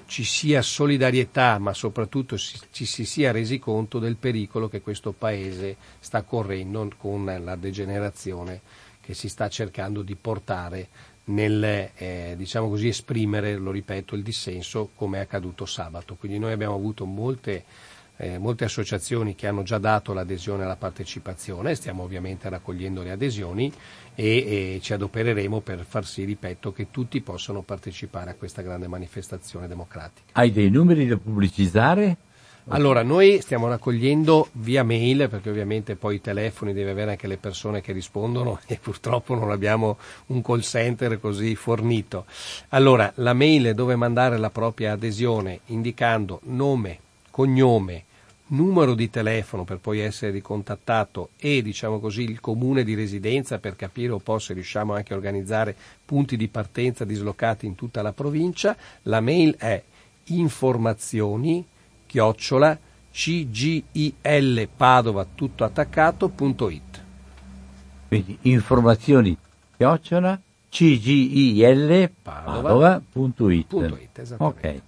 ci sia solidarietà ma soprattutto ci si sia resi conto del pericolo che questo Paese sta correndo con la degenerazione che si sta cercando di portare nel eh, diciamo così, esprimere, lo ripeto, il dissenso come è accaduto sabato. Quindi noi abbiamo avuto molte, eh, molte associazioni che hanno già dato l'adesione alla partecipazione, stiamo ovviamente raccogliendo le adesioni e, e ci adopereremo per far sì, ripeto, che tutti possano partecipare a questa grande manifestazione democratica. Hai dei numeri da pubblicizzare? Allora, noi stiamo raccogliendo via mail, perché ovviamente poi i telefoni deve avere anche le persone che rispondono e purtroppo non abbiamo un call center così fornito. Allora, la mail dove mandare la propria adesione indicando nome, cognome, numero di telefono per poi essere ricontattato e diciamo così il comune di residenza per capire un po' se riusciamo anche a organizzare punti di partenza dislocati in tutta la provincia. La mail è informazioni chiocciola cgilpadova tutto attaccato.it quindi informazioni chiocciola cgilpadova.it ok.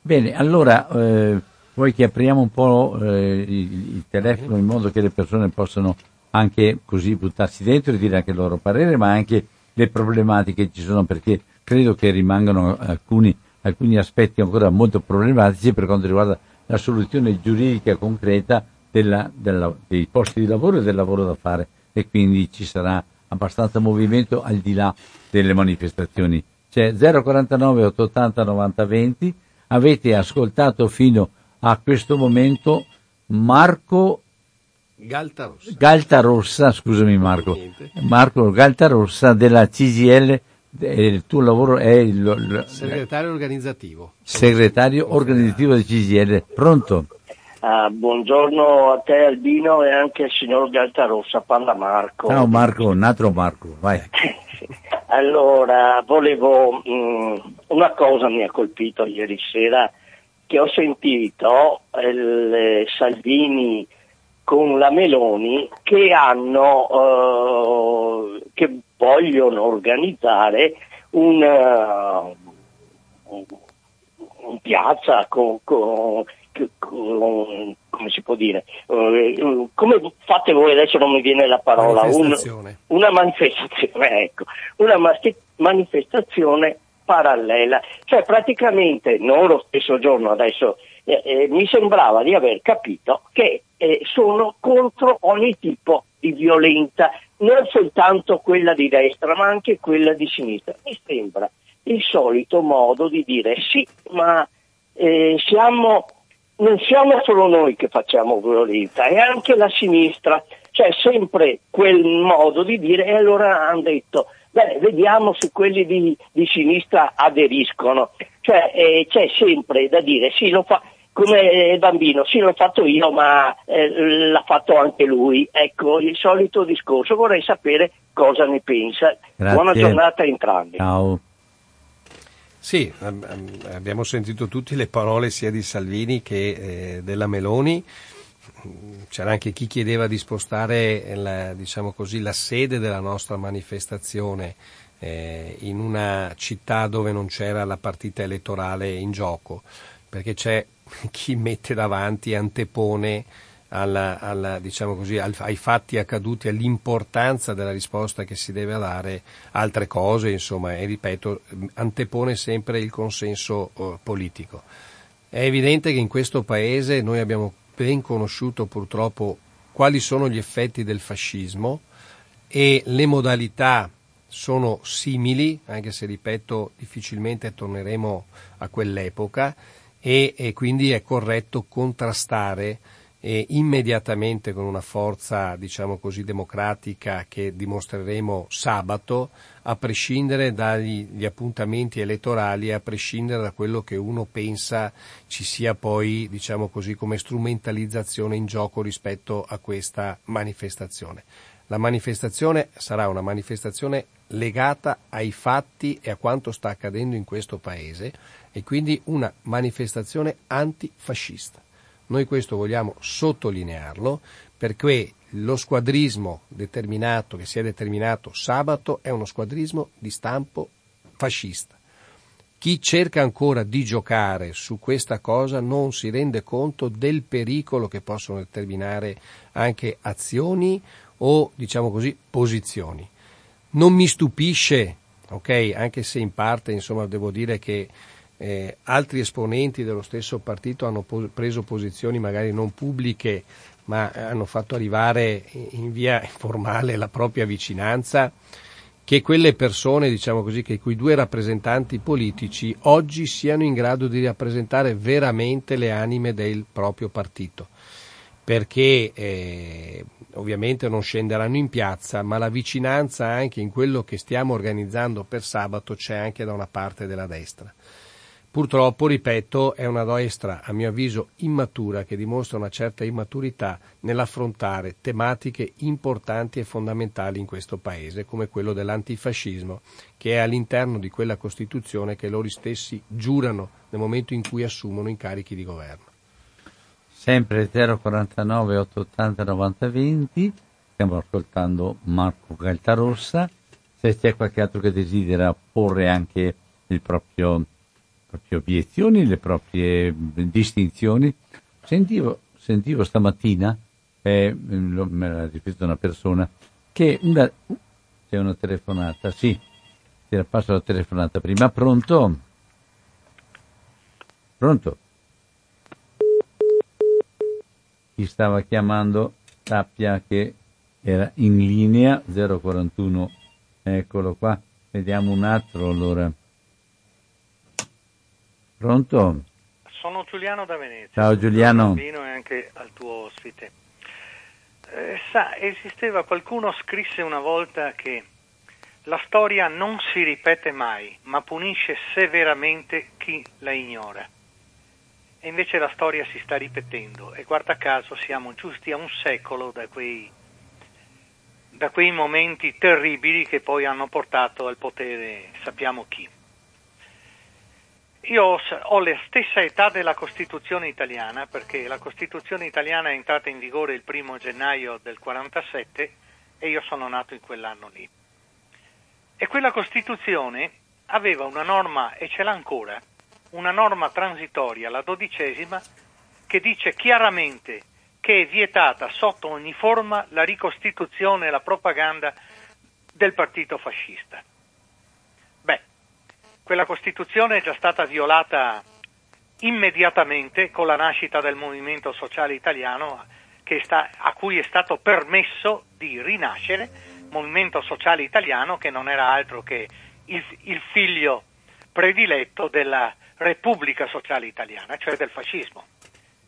Bene allora eh, vuoi che apriamo un po' eh, il, telefono in modo che le persone possano anche così buttarsi dentro e dire anche il loro parere ma anche le problematiche che ci sono perché credo che rimangano alcuni, alcuni aspetti ancora molto problematici per quanto riguarda la soluzione giuridica concreta della, della, dei posti di lavoro e del lavoro da fare e quindi ci sarà abbastanza movimento al di là delle manifestazioni. C'è 049 880 90 20, avete ascoltato fino a questo momento Marco Galtarossa, Galtarossa scusami Marco, Marco Galtarossa della CGL il tuo lavoro è il, il segretario organizzativo. Segretario organizzativo di CGL. Pronto? Uh, buongiorno a te Albino e anche al signor Galtarossa, parla Marco. Ciao Marco, un altro Marco, vai. allora, volevo, mh, mm, una cosa mi ha colpito ieri sera, che ho sentito il Salvini con la Meloni che hanno, uh, che vogliono organizzare una, un, un piazza con, con, con, come si può dire, uh, come fate voi adesso non mi viene la parola, manifestazione. Un, una manifestazione, ecco, una manifestazione parallela, cioè praticamente non lo stesso giorno adesso eh, eh, mi sembrava di aver capito che eh, sono contro ogni tipo di violenza, non soltanto quella di destra ma anche quella di sinistra. Mi sembra il solito modo di dire sì, ma eh, siamo, non siamo solo noi che facciamo violenza, è anche la sinistra, c'è sempre quel modo di dire e allora hanno detto beh, vediamo se quelli di, di sinistra aderiscono, cioè eh, c'è sempre da dire sì, lo fa, come bambino, sì l'ho fatto io ma eh, l'ha fatto anche lui, ecco il solito discorso, vorrei sapere cosa ne pensa. Grazie. Buona giornata a entrambi. Ciao. Sì, abbiamo sentito tutte le parole sia di Salvini che eh, della Meloni. C'era anche chi chiedeva di spostare la, diciamo così, la sede della nostra manifestazione eh, in una città dove non c'era la partita elettorale in gioco, perché c'è chi mette davanti, antepone alla, alla, diciamo così, ai fatti accaduti, all'importanza della risposta che si deve dare, altre cose, insomma, e ripeto, antepone sempre il consenso uh, politico. È evidente che in questo Paese noi abbiamo ben conosciuto purtroppo quali sono gli effetti del fascismo e le modalità sono simili, anche se ripeto difficilmente torneremo a quell'epoca e, e quindi è corretto contrastare eh, immediatamente con una forza, diciamo così, democratica che dimostreremo sabato, a prescindere dagli appuntamenti elettorali, a prescindere da quello che uno pensa ci sia poi, diciamo così, come strumentalizzazione in gioco rispetto a questa manifestazione. La manifestazione sarà una manifestazione legata ai fatti e a quanto sta accadendo in questo Paese e quindi una manifestazione antifascista. Noi questo vogliamo sottolinearlo perché lo squadrismo determinato che si è determinato sabato è uno squadrismo di stampo fascista. Chi cerca ancora di giocare su questa cosa non si rende conto del pericolo che possono determinare anche azioni o, diciamo così, posizioni. Non mi stupisce, ok, anche se in parte, insomma, devo dire che eh, altri esponenti dello stesso partito hanno po- preso posizioni magari non pubbliche, ma hanno fatto arrivare in via informale la propria vicinanza, che quelle persone, diciamo così, che quei due rappresentanti politici oggi siano in grado di rappresentare veramente le anime del proprio partito. Perché eh, ovviamente non scenderanno in piazza, ma la vicinanza anche in quello che stiamo organizzando per sabato c'è anche da una parte della destra. Purtroppo, ripeto, è una destra, a mio avviso, immatura che dimostra una certa immaturità nell'affrontare tematiche importanti e fondamentali in questo Paese, come quello dell'antifascismo, che è all'interno di quella Costituzione che loro stessi giurano nel momento in cui assumono incarichi di governo. Sempre 049 880 90 20, stiamo ascoltando Marco Galtarossa, se c'è qualche altro che desidera porre anche il proprio proprie obiezioni, le proprie distinzioni. Sentivo, sentivo stamattina, eh, me l'ha ripetuto una persona, che una, c'è una telefonata, sì, ti passata la telefonata prima, pronto? Pronto? Chi stava chiamando sappia che era in linea 041, eccolo qua, vediamo un altro allora. Pronto? Sono Giuliano da Venezia. Ciao Giuliano. e anche al tuo ospite. Eh, sa, esisteva qualcuno scrisse una volta che la storia non si ripete mai, ma punisce severamente chi la ignora. E invece la storia si sta ripetendo e guarda caso siamo giusti a un secolo da quei, da quei momenti terribili che poi hanno portato al potere sappiamo chi. Io ho la stessa età della Costituzione italiana perché la Costituzione italiana è entrata in vigore il primo gennaio del 47 e io sono nato in quell'anno lì. E quella Costituzione aveva una norma, e ce l'ha ancora, una norma transitoria, la dodicesima, che dice chiaramente che è vietata sotto ogni forma la ricostituzione e la propaganda del partito fascista. Quella Costituzione è già stata violata immediatamente con la nascita del Movimento Sociale Italiano sta, a cui è stato permesso di rinascere, Movimento Sociale Italiano che non era altro che il, il figlio prediletto della Repubblica Sociale Italiana, cioè del fascismo,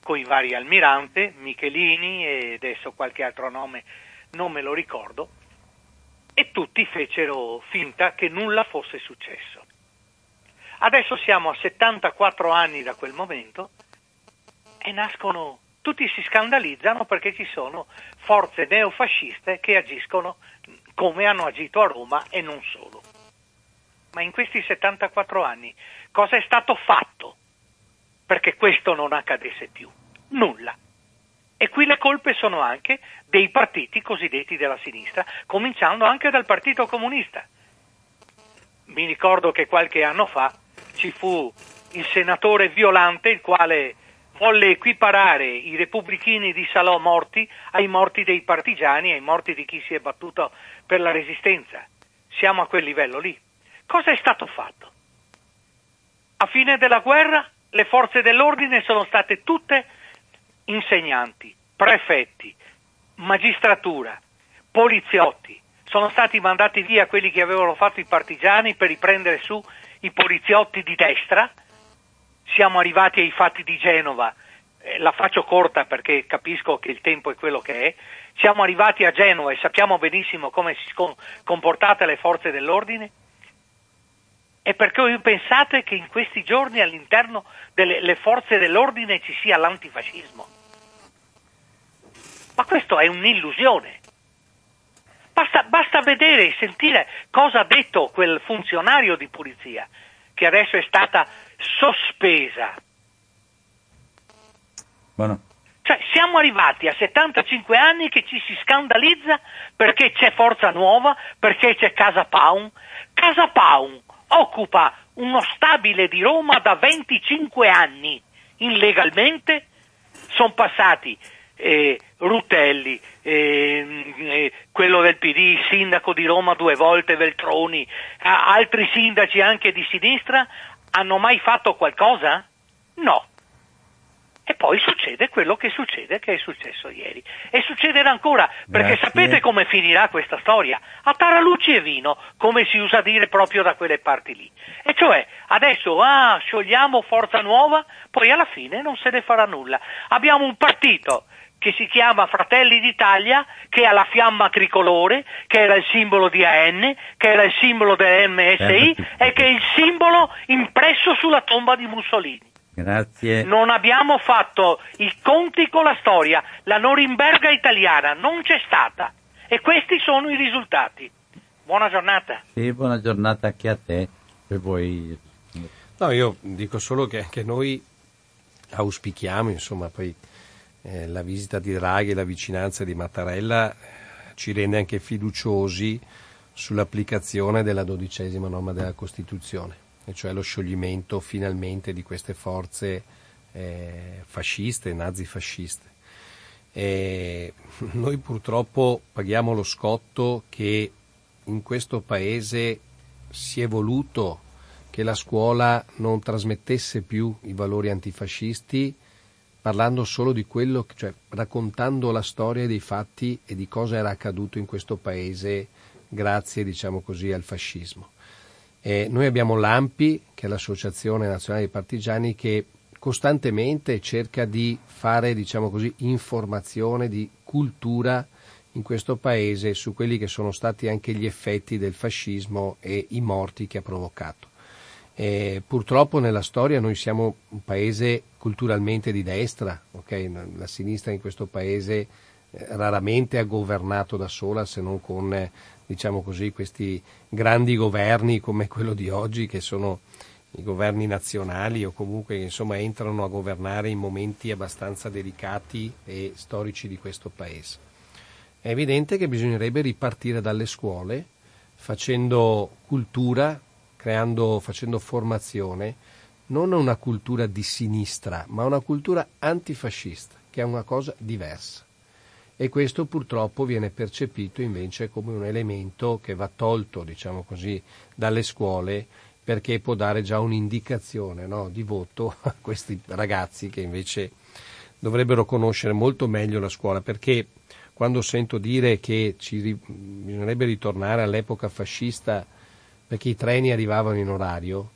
con i vari almirante, Michelini e adesso qualche altro nome non me lo ricordo, e tutti fecero finta che nulla fosse successo. Adesso siamo a 74 anni da quel momento e nascono, tutti si scandalizzano perché ci sono forze neofasciste che agiscono come hanno agito a Roma e non solo. Ma in questi 74 anni cosa è stato fatto perché questo non accadesse più? Nulla. E qui le colpe sono anche dei partiti cosiddetti della sinistra, cominciando anche dal Partito Comunista. Mi ricordo che qualche anno fa ci fu il senatore Violante, il quale volle equiparare i repubblichini di Salò morti ai morti dei partigiani, ai morti di chi si è battuto per la resistenza. Siamo a quel livello lì. Cosa è stato fatto? A fine della guerra le forze dell'ordine sono state tutte insegnanti, prefetti, magistratura, poliziotti. Sono stati mandati via quelli che avevano fatto i partigiani per riprendere su i poliziotti di destra. Siamo arrivati ai fatti di Genova, eh, la faccio corta perché capisco che il tempo è quello che è. Siamo arrivati a Genova e sappiamo benissimo come si comportate le forze dell'ordine. E perché voi pensate che in questi giorni all'interno delle forze dell'ordine ci sia l'antifascismo? Ma questo è un'illusione. Basta, basta vedere e sentire cosa ha detto quel funzionario di polizia che adesso è stata sospesa. Bueno. Cioè, siamo arrivati a 75 anni che ci si scandalizza perché c'è Forza Nuova, perché c'è Casa Paun. Casa Paun occupa uno stabile di Roma da 25 anni, illegalmente. Sono passati eh, Rutelli, eh, quello del PD, sindaco di Roma due volte, Veltroni, altri sindaci anche di sinistra, hanno mai fatto qualcosa? No. E poi succede quello che succede, che è successo ieri. E succederà ancora, perché Grazie. sapete come finirà questa storia? A taralucci e vino, come si usa dire proprio da quelle parti lì. E cioè, adesso, ah, sciogliamo Forza Nuova, poi alla fine non se ne farà nulla. Abbiamo un partito che si chiama Fratelli d'Italia, che ha la fiamma tricolore, che era il simbolo di AN, che era il simbolo del MSI e che è il simbolo impresso sulla tomba di Mussolini. Grazie. Non abbiamo fatto i conti con la storia, la Norimberga italiana non c'è stata e questi sono i risultati. Buona giornata. Sì, buona giornata anche a te. E voi... No, io dico solo che, che noi auspichiamo, insomma, poi eh, la visita di Draghi e la vicinanza di Mattarella eh, ci rende anche fiduciosi sull'applicazione della dodicesima norma della Costituzione, e cioè lo scioglimento finalmente di queste forze eh, fasciste, nazifasciste. E noi purtroppo paghiamo lo scotto che in questo paese si è voluto che la scuola non trasmettesse più i valori antifascisti parlando solo di quello, cioè raccontando la storia dei fatti e di cosa era accaduto in questo paese grazie, diciamo così, al fascismo. E noi abbiamo l'AMPI, che è l'Associazione Nazionale dei Partigiani, che costantemente cerca di fare, diciamo così, informazione, di cultura in questo paese su quelli che sono stati anche gli effetti del fascismo e i morti che ha provocato. E purtroppo nella storia noi siamo un paese culturalmente di destra, okay? la sinistra in questo paese eh, raramente ha governato da sola se non con eh, diciamo così, questi grandi governi come quello di oggi che sono i governi nazionali o comunque insomma entrano a governare in momenti abbastanza delicati e storici di questo paese. È evidente che bisognerebbe ripartire dalle scuole facendo cultura, creando, facendo formazione, non una cultura di sinistra, ma una cultura antifascista, che è una cosa diversa. E questo purtroppo viene percepito invece come un elemento che va tolto, diciamo così, dalle scuole perché può dare già un'indicazione no, di voto a questi ragazzi che invece dovrebbero conoscere molto meglio la scuola, perché quando sento dire che ci, bisognerebbe ritornare all'epoca fascista perché i treni arrivavano in orario,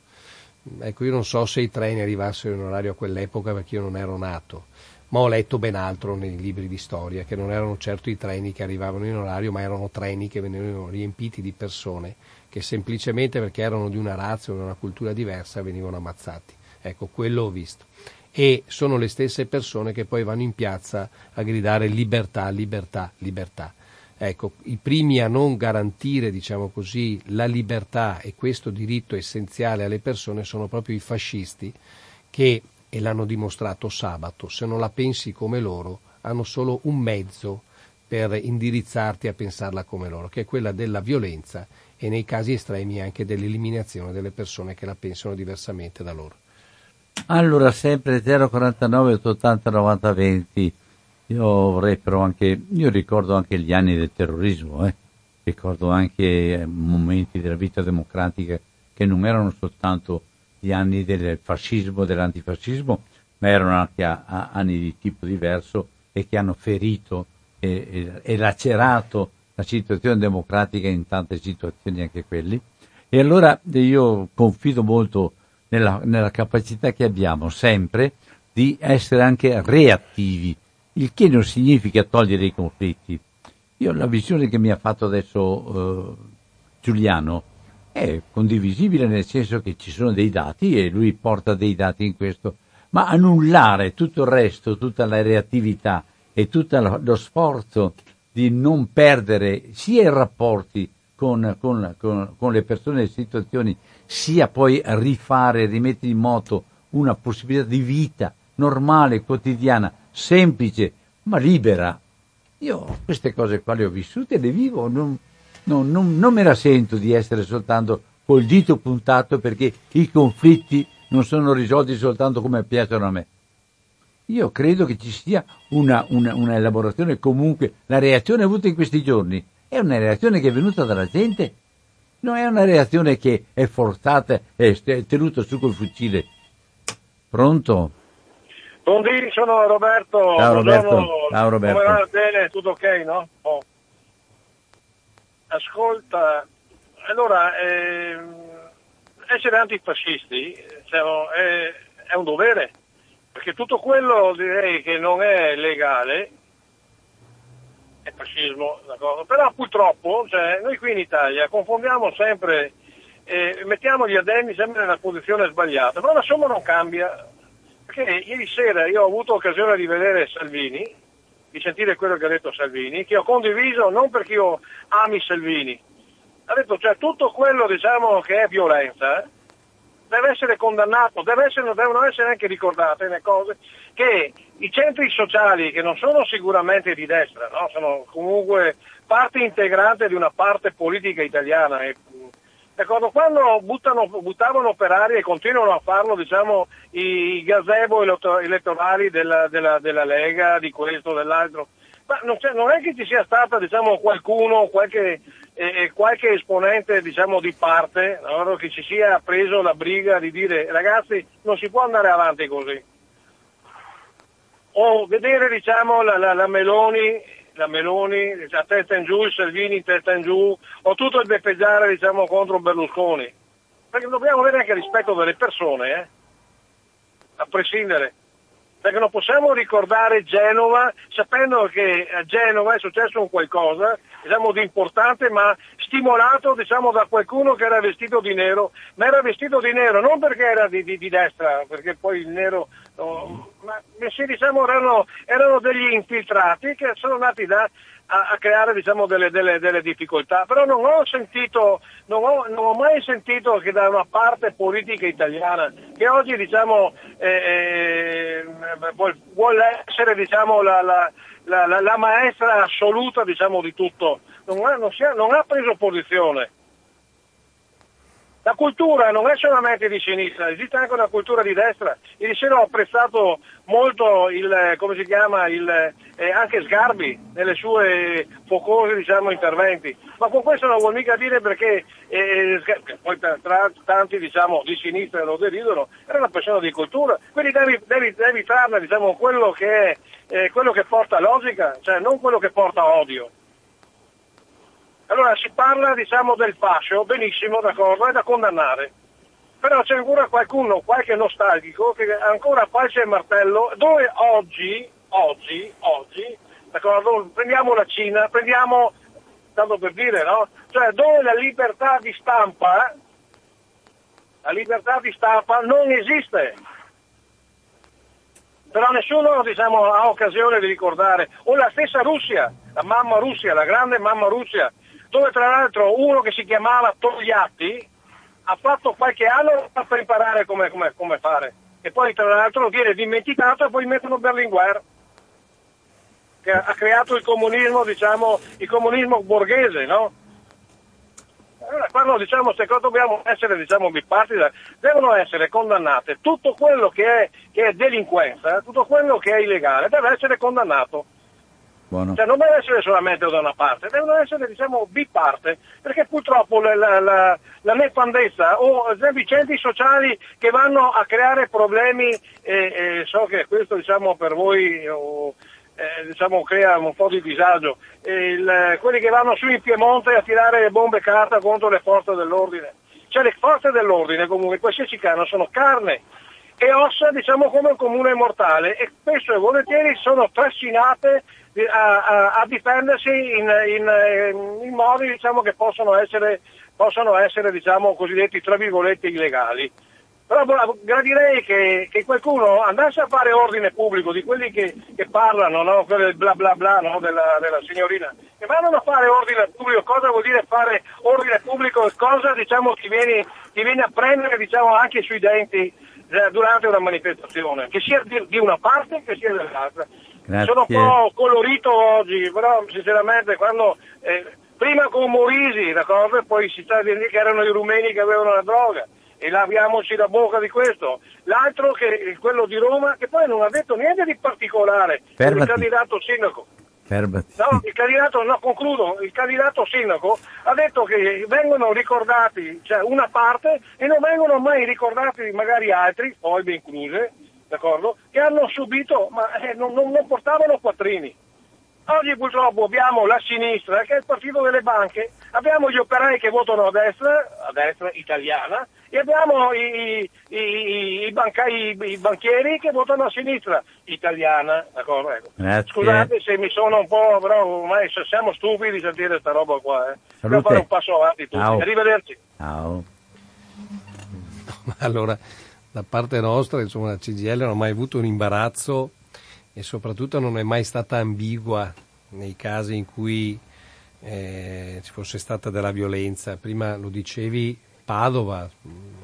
ecco io non so se i treni arrivassero in orario a quell'epoca perché io non ero nato, ma ho letto ben altro nei libri di storia, che non erano certo i treni che arrivavano in orario, ma erano treni che venivano riempiti di persone che semplicemente perché erano di una razza o di una cultura diversa venivano ammazzati. Ecco, quello ho visto. E sono le stesse persone che poi vanno in piazza a gridare libertà, libertà, libertà. Ecco, i primi a non garantire, diciamo così, la libertà e questo diritto essenziale alle persone sono proprio i fascisti che, e l'hanno dimostrato sabato, se non la pensi come loro, hanno solo un mezzo per indirizzarti a pensarla come loro, che è quella della violenza e nei casi estremi anche dell'eliminazione delle persone che la pensano diversamente da loro. Allora, sempre 049 80 90 20 io vorrei però anche, io ricordo anche gli anni del terrorismo, eh? ricordo anche eh, momenti della vita democratica che non erano soltanto gli anni del fascismo, dell'antifascismo, ma erano anche a, a anni di tipo diverso e che hanno ferito e, e, e, lacerato la situazione democratica in tante situazioni anche quelli. E allora io confido molto nella, nella capacità che abbiamo sempre di essere anche reattivi il che non significa togliere i conflitti. Io la visione che mi ha fatto adesso eh, Giuliano è condivisibile nel senso che ci sono dei dati e lui porta dei dati in questo, ma annullare tutto il resto, tutta la reattività e tutto lo sforzo di non perdere sia i rapporti con, con, con, con le persone e le situazioni, sia poi rifare, rimettere in moto una possibilità di vita normale, quotidiana, semplice, ma libera. Io queste cose qua le ho vissute le vivo, non, non, non, non me la sento di essere soltanto col dito puntato perché i conflitti non sono risolti soltanto come piacciono a me. Io credo che ci sia una, una, una, elaborazione comunque, la reazione avuta in questi giorni è una reazione che è venuta dalla gente, non è una reazione che è forzata e è tenuta su col fucile. Pronto? Buondì, sono Roberto. Ciao Roberto. Ciao Roberto. Come va? Bene, tutto ok, no? Oh. Ascolta, allora, eh, essere antifascisti diciamo, è, è, un dovere, perché tutto quello direi che non è legale è fascismo, d'accordo? però purtroppo cioè, noi qui in Italia confondiamo sempre, eh, mettiamo gli addendi sempre nella posizione sbagliata, però la somma non cambia, perché ieri sera io ho avuto occasione di vedere Salvini, di sentire quello che ha detto Salvini, che ho condiviso non perché io ami Salvini, ha detto cioè tutto quello diciamo, che è violenza deve essere condannato, deve essere, devono essere anche ricordate le cose che i centri sociali che non sono sicuramente di destra, no? sono comunque parte integrante di una parte politica italiana e D'accordo? Quando buttano, buttavano per aria e continuano a farlo diciamo, i gazebo elettorali della, della, della Lega, di questo, dell'altro, ma non, non, è che ci sia stata diciamo, qualcuno, qualche, eh, qualche esponente diciamo, di parte no? che ci sia preso la briga di dire ragazzi non si può andare avanti così. O vedere diciamo, la, la, la Meloni la Meloni a testa in giù, il Salvini in testa in giù, o tutto il beppeggiare diciamo, contro Berlusconi. Perché dobbiamo avere anche rispetto delle persone, eh? a prescindere. Perché non possiamo ricordare Genova sapendo che a Genova è successo un qualcosa diciamo, di importante ma stimolato diciamo, da qualcuno che era vestito di nero, ma era vestito di nero non perché era di, di, di destra, perché poi il nero ma sì, diciamo, erano, erano, degli infiltrati che sono nati da, a, a, creare diciamo, delle, delle, delle, difficoltà, però non ho, sentito, non, ho, non ho, mai sentito che da una parte politica italiana che oggi diciamo, eh, eh, vuole essere diciamo, la, la, la, la, maestra assoluta diciamo, di tutto, non ha, non, ha, non ha preso posizione. La cultura non è solamente di sinistra, esiste anche una cultura di destra. Ieri sera ho apprezzato molto il, come si chiama, il, eh, anche Sgarbi nelle sue focosi diciamo, interventi. Ma con questo non vuol mica dire perché, eh, poi tra, tanti diciamo, di sinistra lo deridono, era una persona di cultura. Quindi devi, devi, devi trarne diciamo, quello, che eh, quello che porta logica, cioè non quello che porta odio. Allora si parla diciamo, del fascio, benissimo, d'accordo, è da condannare. Però c'è ancora qualcuno, qualche nostalgico, che ancora falce il martello, dove oggi, oggi, oggi, d'accordo, prendiamo la Cina, prendiamo, tanto per dire, no? Cioè dove la libertà di stampa, la libertà di stampa non esiste. però nessuno diciamo, ha occasione di ricordare, o la stessa Russia, la mamma Russia, la grande mamma Russia, dove tra l'altro uno che si chiamava Togliatti ha fatto qualche anno per imparare come, come, come fare e poi tra l'altro viene dimenticato e poi mettono Berlinguer che ha creato il comunismo, diciamo, il comunismo borghese, no? Allora, quando diciamo queste dobbiamo essere diciamo, bipartisan, devono essere condannate. Tutto quello che è, che è, delinquenza, tutto quello che è illegale deve essere condannato. Buono. Cioè non deve essere solamente da una parte, devono essere diciamo biparte, perché purtroppo la, la, la, nefandezza o i centri sociali che vanno a creare problemi, e, e so che questo diciamo per voi... O, eh, diciamo, crea un po' di disagio. Il, quelli che vanno su in Piemonte a tirare bombe carta contro le forze dell'ordine. Cioè le forze dell'ordine comunque, qualsiasi carne, sono carne e ossa diciamo come un comune mortale e spesso e volentieri sono trascinate a, a, a difendersi in, in, in modi diciamo, che possono essere, possono essere diciamo, cosiddetti tra virgolette illegali. Però gradirei che, che, qualcuno andasse a fare ordine pubblico di quelli che, che parlano, no? Quelle bla bla bla no? della, della, signorina, che vanno a fare ordine pubblico, cosa vuol dire fare ordine pubblico, cosa diciamo, ti, vieni, ti vieni a prendere diciamo, anche sui denti eh, durante una manifestazione, che sia di, una parte che sia dell'altra. Grazie. Sono un po' colorito oggi, però sinceramente quando... Eh, prima con Morisi, d'accordo? E poi si sta dire che erano i rumeni che avevano la droga e laviamoci la bocca di questo. L'altro che quello di Roma, che poi non ha detto niente di particolare, il candidato sindaco. Fermati. No, il candidato, no, concludo, il candidato sindaco ha detto che vengono ricordati cioè una parte e non vengono mai ricordati magari altri, poi ben incluse, d'accordo, che hanno subito, ma eh, non, non, non portavano quattrini. Oggi purtroppo abbiamo la sinistra, che è il partito delle banche, abbiamo gli operai che votano a destra, a destra italiana, e abbiamo i, i, i, banca, i, banchieri che votano a sinistra, italiana, d'accordo? Ecco. Scusate se mi sono un po', però ormai siamo stupidi di sentire questa roba qua, eh. Dobbiamo fare un passo avanti tutti. Ciao. Arrivederci. Ciao. Allora, da parte nostra, insomma, la CGL non ha mai avuto un imbarazzo e soprattutto non è mai stata ambigua nei casi in cui eh, ci fosse stata della violenza. Prima lo dicevi, Padova,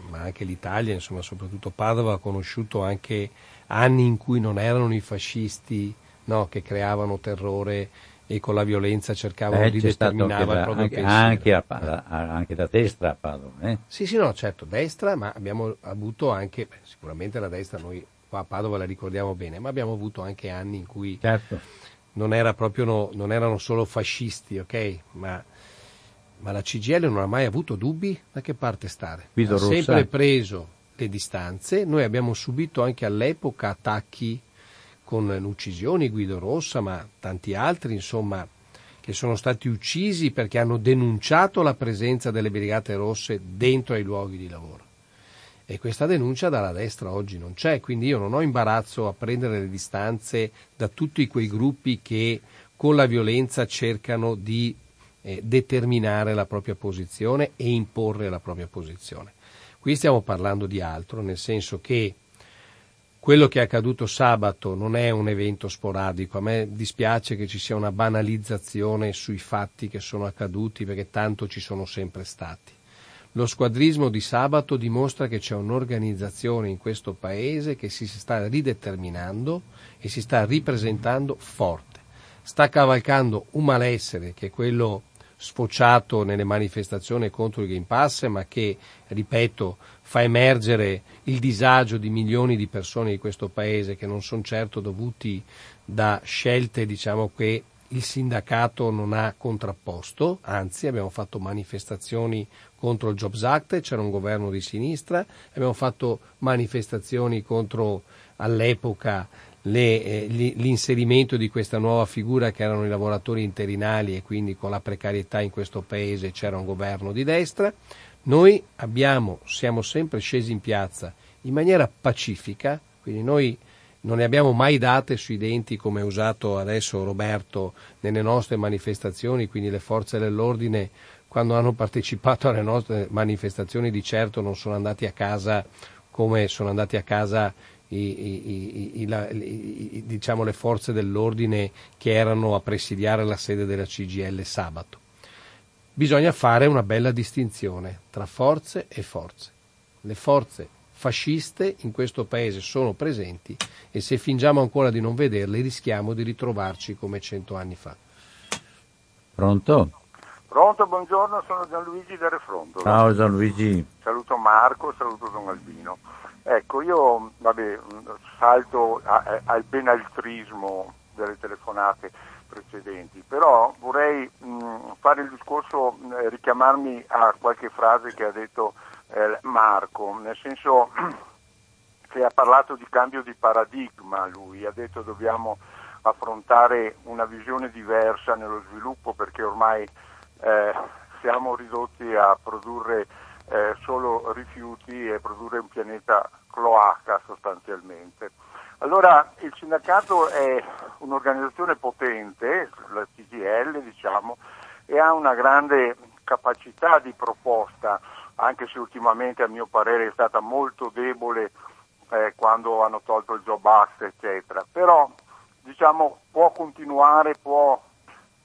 ma anche l'Italia, insomma soprattutto Padova ha conosciuto anche anni in cui non erano i fascisti no, che creavano terrore e con la violenza cercavano eh, di determinare il proprio anche, anche, a, a, anche, da destra a Padova. Eh? Sì, sì, no, certo, destra, ma abbiamo avuto anche, beh, sicuramente la destra noi qua a Padova la ricordiamo bene, ma abbiamo avuto anche anni in cui certo. non, era proprio, no, non erano solo fascisti, ok? Ma ma la CGL non ha mai avuto dubbi da che parte stare. Guido ha Rossa. sempre preso le distanze, noi abbiamo subito anche all'epoca attacchi con uccisioni, Guido Rossa, ma tanti altri, insomma, che sono stati uccisi perché hanno denunciato la presenza delle Brigate Rosse dentro ai luoghi di lavoro. E questa denuncia dalla destra oggi non c'è, quindi io non ho imbarazzo a prendere le distanze da tutti quei gruppi che con la violenza cercano di eh, determinare la propria posizione e imporre la propria posizione. Qui stiamo parlando di altro, nel senso che quello che è accaduto sabato non è un evento sporadico, a me dispiace che ci sia una banalizzazione sui fatti che sono accaduti perché tanto ci sono sempre stati. Lo squadrismo di sabato dimostra che c'è un'organizzazione in questo paese che si sta rideterminando e si sta ripresentando forte. Sta cavalcando un malessere che è quello sfociato nelle manifestazioni contro il Green Pass, ma che, ripeto, fa emergere il disagio di milioni di persone di questo paese che non sono certo dovuti da scelte diciamo, che il sindacato non ha contrapposto, anzi abbiamo fatto manifestazioni contro il Jobs Act, c'era un governo di sinistra, abbiamo fatto manifestazioni contro all'epoca le, eh, l'inserimento di questa nuova figura che erano i lavoratori interinali e quindi con la precarietà in questo paese c'era un governo di destra. Noi abbiamo, siamo sempre scesi in piazza in maniera pacifica, quindi noi non ne abbiamo mai date sui denti come ha usato adesso Roberto nelle nostre manifestazioni, quindi le forze dell'ordine quando hanno partecipato alle nostre manifestazioni di certo non sono andati a casa come sono andati a casa i, i, i, diciamo, le forze dell'ordine che erano a presidiare la sede della CGL sabato. Bisogna fare una bella distinzione tra forze e forze. Le forze fasciste in questo paese sono presenti e se fingiamo ancora di non vederle rischiamo di ritrovarci come cento anni fa. Pronto? Pronto, buongiorno, sono Gianluigi da Refrondo. Ciao Gianluigi. Saluto Marco, saluto Don Albino. Ecco, io vabbè, salto al benaltrismo delle telefonate precedenti, però vorrei mh, fare il discorso, mh, richiamarmi a qualche frase che ha detto eh, Marco, nel senso che ha parlato di cambio di paradigma lui, ha detto dobbiamo affrontare una visione diversa nello sviluppo perché ormai eh, siamo ridotti a produrre eh, solo rifiuti e produrre un pianeta cloaca sostanzialmente. Allora il sindacato è un'organizzazione potente, la CGL diciamo, e ha una grande capacità di proposta, anche se ultimamente a mio parere è stata molto debole eh, quando hanno tolto il Job Act, eccetera. Però diciamo, può continuare, può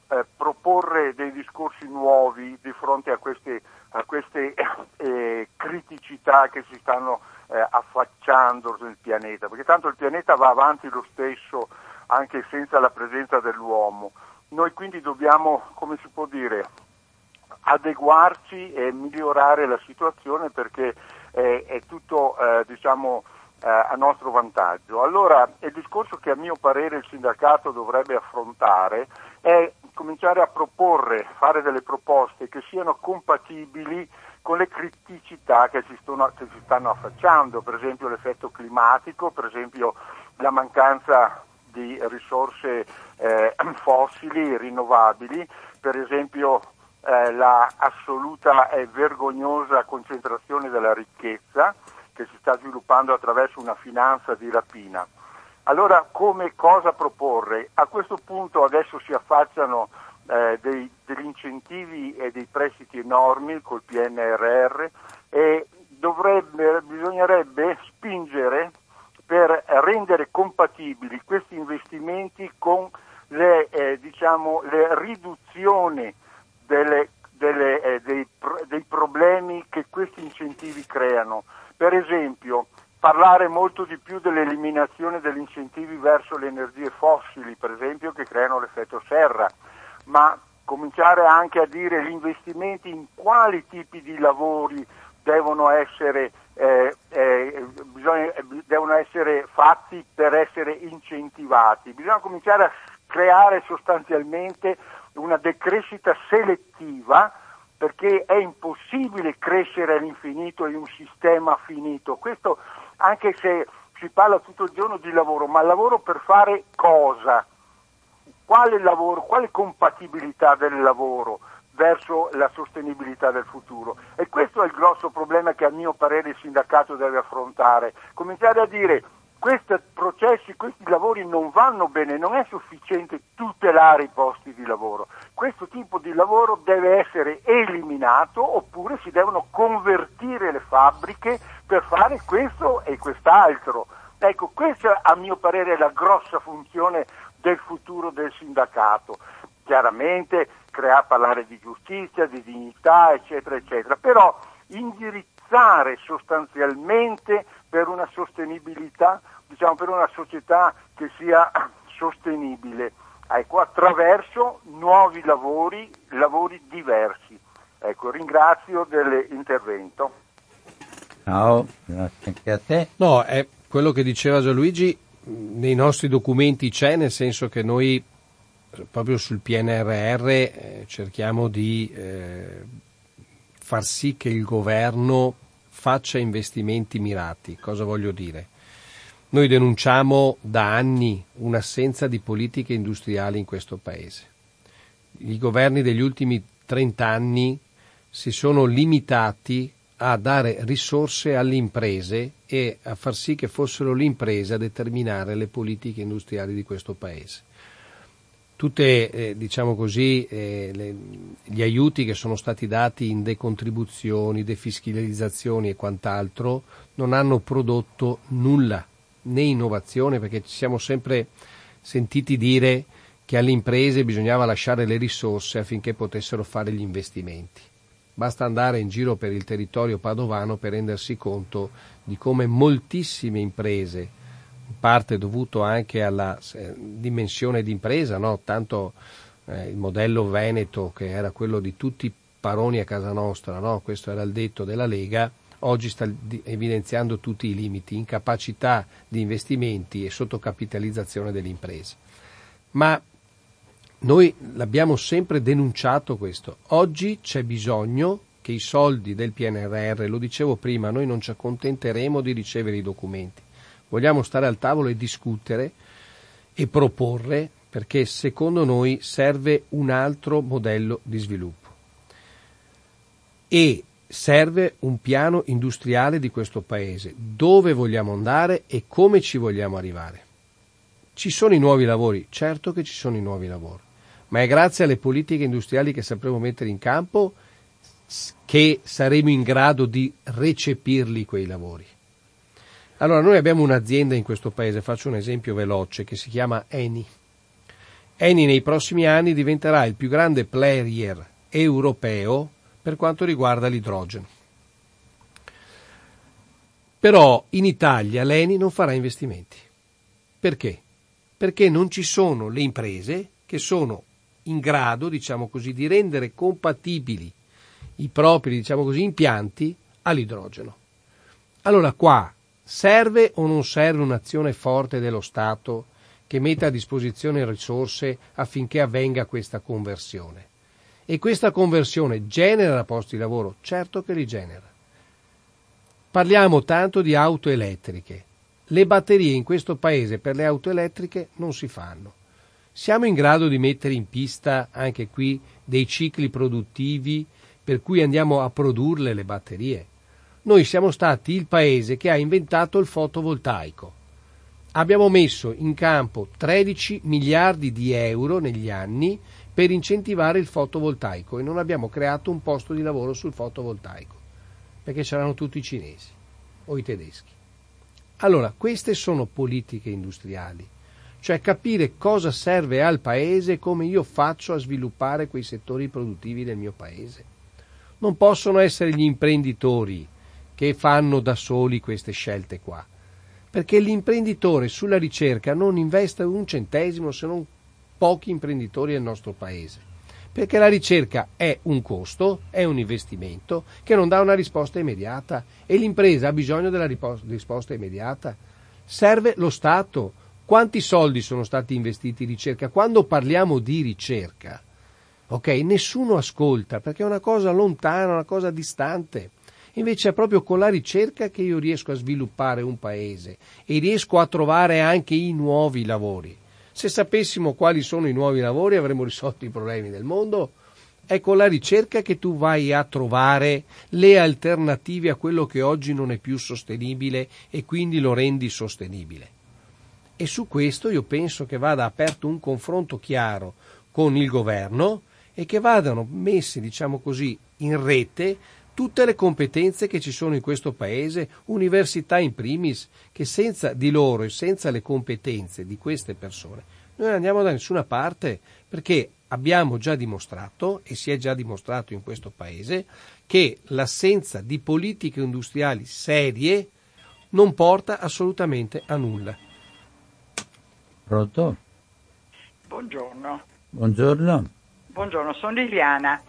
eh, proporre dei discorsi nuovi di fronte a queste, a queste eh, criticità che si stanno eh, affacciando sul pianeta, perché tanto il pianeta va avanti lo stesso anche senza la presenza dell'uomo. Noi quindi dobbiamo, come si può dire, adeguarci e migliorare la situazione perché è, è tutto eh, diciamo, eh, a nostro vantaggio. Allora il discorso che a mio parere il sindacato dovrebbe affrontare è cominciare a proporre, fare delle proposte che siano compatibili con le criticità che si, stanno, che si stanno affacciando, per esempio l'effetto climatico, per esempio la mancanza di risorse eh, fossili rinnovabili, per esempio eh, la e vergognosa concentrazione della ricchezza che si sta sviluppando attraverso una finanza di rapina. Allora come cosa proporre? A questo punto adesso si affacciano eh, dei, degli incentivi e dei prestiti enormi col PNRR e dovrebbe, bisognerebbe spingere per rendere compatibili questi investimenti con le, eh, diciamo, le riduzioni delle, delle, eh, dei, dei problemi che questi incentivi creano. Per esempio, parlare molto di più dell'eliminazione degli incentivi verso le energie fossili, per esempio, che creano l'effetto serra, ma cominciare anche a dire gli investimenti in quali tipi di lavori devono essere, eh, eh, bisogna, devono essere fatti per essere incentivati. Bisogna cominciare a creare sostanzialmente una decrescita selettiva perché è impossibile crescere all'infinito in un sistema finito. Questo anche se si parla tutto il giorno di lavoro, ma lavoro per fare cosa? Quale lavoro, quale compatibilità del lavoro verso la sostenibilità del futuro? E questo è il grosso problema che a mio parere il sindacato deve affrontare. Cominciare a dire questi processi, questi lavori non vanno bene, non è sufficiente tutelare i posti di lavoro. Questo tipo di lavoro deve essere eliminato oppure si devono convertire le fabbriche per fare questo e quest'altro. Ecco, questa a mio parere è la grossa funzione del futuro del sindacato. Chiaramente crea, parlare di giustizia, di dignità, eccetera, eccetera, però indirizzare sostanzialmente per una sostenibilità, diciamo per una società che sia sostenibile, ecco, attraverso nuovi lavori, lavori diversi. Ecco, ringrazio dell'intervento. Ciao, grazie anche a te. No, è quello che diceva Gianluigi, nei nostri documenti c'è, nel senso che noi proprio sul PNRR eh, cerchiamo di eh, far sì che il governo faccia investimenti mirati. Cosa voglio dire? Noi denunciamo da anni un'assenza di politiche industriali in questo Paese. I governi degli ultimi 30 anni si sono limitati a dare risorse alle imprese e a far sì che fossero le imprese a determinare le politiche industriali di questo Paese tutte eh, diciamo eh, gli aiuti che sono stati dati in decontribuzioni, defiscalizzazioni e quant'altro non hanno prodotto nulla, né innovazione, perché ci siamo sempre sentiti dire che alle imprese bisognava lasciare le risorse affinché potessero fare gli investimenti. Basta andare in giro per il territorio padovano per rendersi conto di come moltissime imprese, in parte dovuto anche alla eh, dimensione d'impresa, no? tanto eh, il modello Veneto che era quello di tutti i paroni a casa nostra, no? questo era il detto della Lega, oggi sta evidenziando tutti i limiti, incapacità di investimenti e sottocapitalizzazione delle imprese. Ma noi l'abbiamo sempre denunciato questo. Oggi c'è bisogno che i soldi del PNRR, lo dicevo prima, noi non ci accontenteremo di ricevere i documenti. Vogliamo stare al tavolo e discutere e proporre perché secondo noi serve un altro modello di sviluppo. E serve un piano industriale di questo paese, dove vogliamo andare e come ci vogliamo arrivare. Ci sono i nuovi lavori, certo che ci sono i nuovi lavori, ma è grazie alle politiche industriali che sapremo mettere in campo che saremo in grado di recepirli quei lavori. Allora, noi abbiamo un'azienda in questo paese, faccio un esempio veloce, che si chiama Eni. Eni nei prossimi anni diventerà il più grande player europeo per quanto riguarda l'idrogeno. Però in Italia l'ENI non farà investimenti. Perché? Perché non ci sono le imprese che sono in grado, diciamo così, di rendere compatibili i propri, diciamo così, impianti all'idrogeno. Allora qua serve o non serve un'azione forte dello Stato che metta a disposizione risorse affinché avvenga questa conversione? E questa conversione genera posti di lavoro? Certo che li genera. Parliamo tanto di auto elettriche. Le batterie in questo paese per le auto elettriche non si fanno. Siamo in grado di mettere in pista anche qui dei cicli produttivi per cui andiamo a produrle le batterie. Noi siamo stati il paese che ha inventato il fotovoltaico. Abbiamo messo in campo 13 miliardi di euro negli anni per incentivare il fotovoltaico e non abbiamo creato un posto di lavoro sul fotovoltaico, perché c'erano tutti i cinesi o i tedeschi. Allora, queste sono politiche industriali, cioè capire cosa serve al paese e come io faccio a sviluppare quei settori produttivi del mio paese. Non possono essere gli imprenditori che fanno da soli queste scelte qua, perché l'imprenditore sulla ricerca non investe un centesimo se non pochi imprenditori del nostro paese. Perché la ricerca è un costo, è un investimento che non dà una risposta immediata e l'impresa ha bisogno della risposta immediata. Serve lo Stato. Quanti soldi sono stati investiti in ricerca? Quando parliamo di ricerca, ok, nessuno ascolta perché è una cosa lontana, una cosa distante. Invece è proprio con la ricerca che io riesco a sviluppare un paese e riesco a trovare anche i nuovi lavori. Se sapessimo quali sono i nuovi lavori avremmo risolto i problemi del mondo. È con la ricerca che tu vai a trovare le alternative a quello che oggi non è più sostenibile e quindi lo rendi sostenibile. E su questo io penso che vada aperto un confronto chiaro con il governo e che vadano messe, diciamo così, in rete tutte le competenze che ci sono in questo paese, università in primis, che senza di loro e senza le competenze di queste persone noi non andiamo da nessuna parte perché abbiamo già dimostrato e si è già dimostrato in questo paese che l'assenza di politiche industriali serie non porta assolutamente a nulla. Pronto? Buongiorno. Buongiorno. Buongiorno, sono Liliana.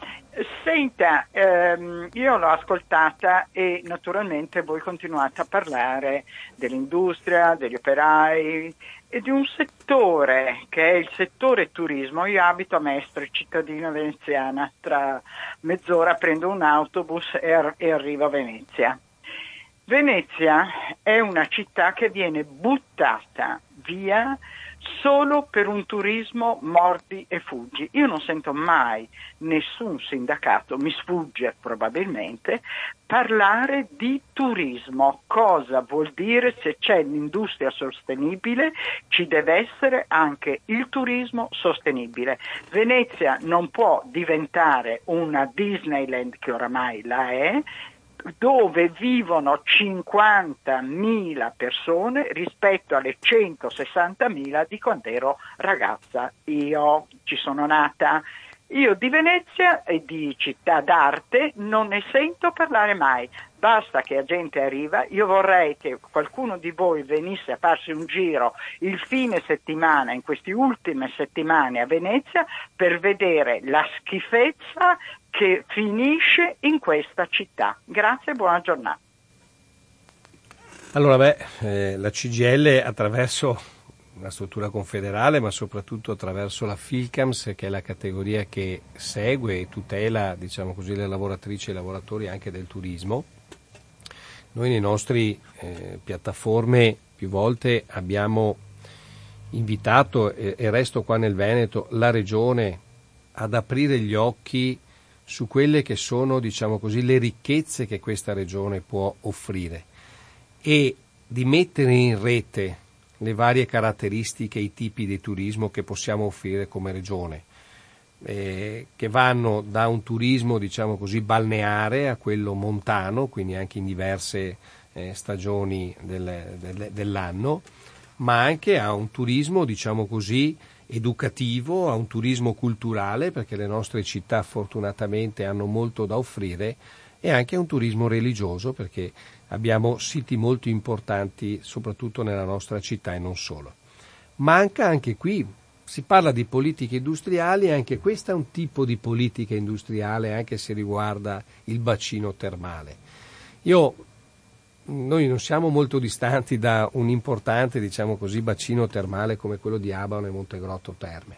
Senta, ehm, io l'ho ascoltata e naturalmente voi continuate a parlare dell'industria, degli operai e di un settore che è il settore turismo. Io abito a Mestre, cittadina veneziana, tra mezz'ora prendo un autobus e, ar- e arrivo a Venezia. Venezia è una città che viene buttata via solo per un turismo mordi e fuggi. Io non sento mai nessun sindacato, mi sfugge probabilmente, parlare di turismo. Cosa vuol dire se c'è l'industria sostenibile, ci deve essere anche il turismo sostenibile. Venezia non può diventare una Disneyland che oramai la è, dove vivono 50.000 persone rispetto alle 160.000 di quando ero ragazza. Io ci sono nata. Io di Venezia e di città d'arte non ne sento parlare mai. Basta che la gente arriva. Io vorrei che qualcuno di voi venisse a farsi un giro il fine settimana, in queste ultime settimane a Venezia, per vedere la schifezza che finisce in questa città. Grazie e buona giornata. Allora, beh, eh, la CGL attraverso la struttura confederale, ma soprattutto attraverso la FILCAMS, che è la categoria che segue e tutela, diciamo così, le lavoratrici e i lavoratori anche del turismo. Noi nei nostri eh, piattaforme più volte abbiamo invitato, e, e resto qua nel Veneto, la Regione ad aprire gli occhi su quelle che sono, diciamo così, le ricchezze che questa regione può offrire e di mettere in rete le varie caratteristiche i tipi di turismo che possiamo offrire come regione, eh, che vanno da un turismo, diciamo così, balneare a quello montano, quindi anche in diverse eh, stagioni del, del, dell'anno, ma anche a un turismo, diciamo così, educativo, a un turismo culturale, perché le nostre città fortunatamente hanno molto da offrire, e anche a un turismo religioso, perché abbiamo siti molto importanti, soprattutto nella nostra città e non solo. Manca anche qui, si parla di politiche industriali, anche questo è un tipo di politica industriale, anche se riguarda il bacino termale. Io noi non siamo molto distanti da un importante, diciamo così, bacino termale come quello di Abano e Montegrotto Terme.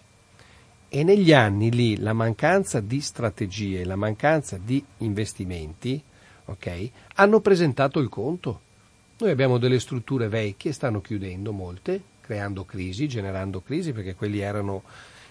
E negli anni lì la mancanza di strategie, la mancanza di investimenti, okay, hanno presentato il conto. Noi abbiamo delle strutture vecchie, stanno chiudendo molte, creando crisi, generando crisi, perché quelli erano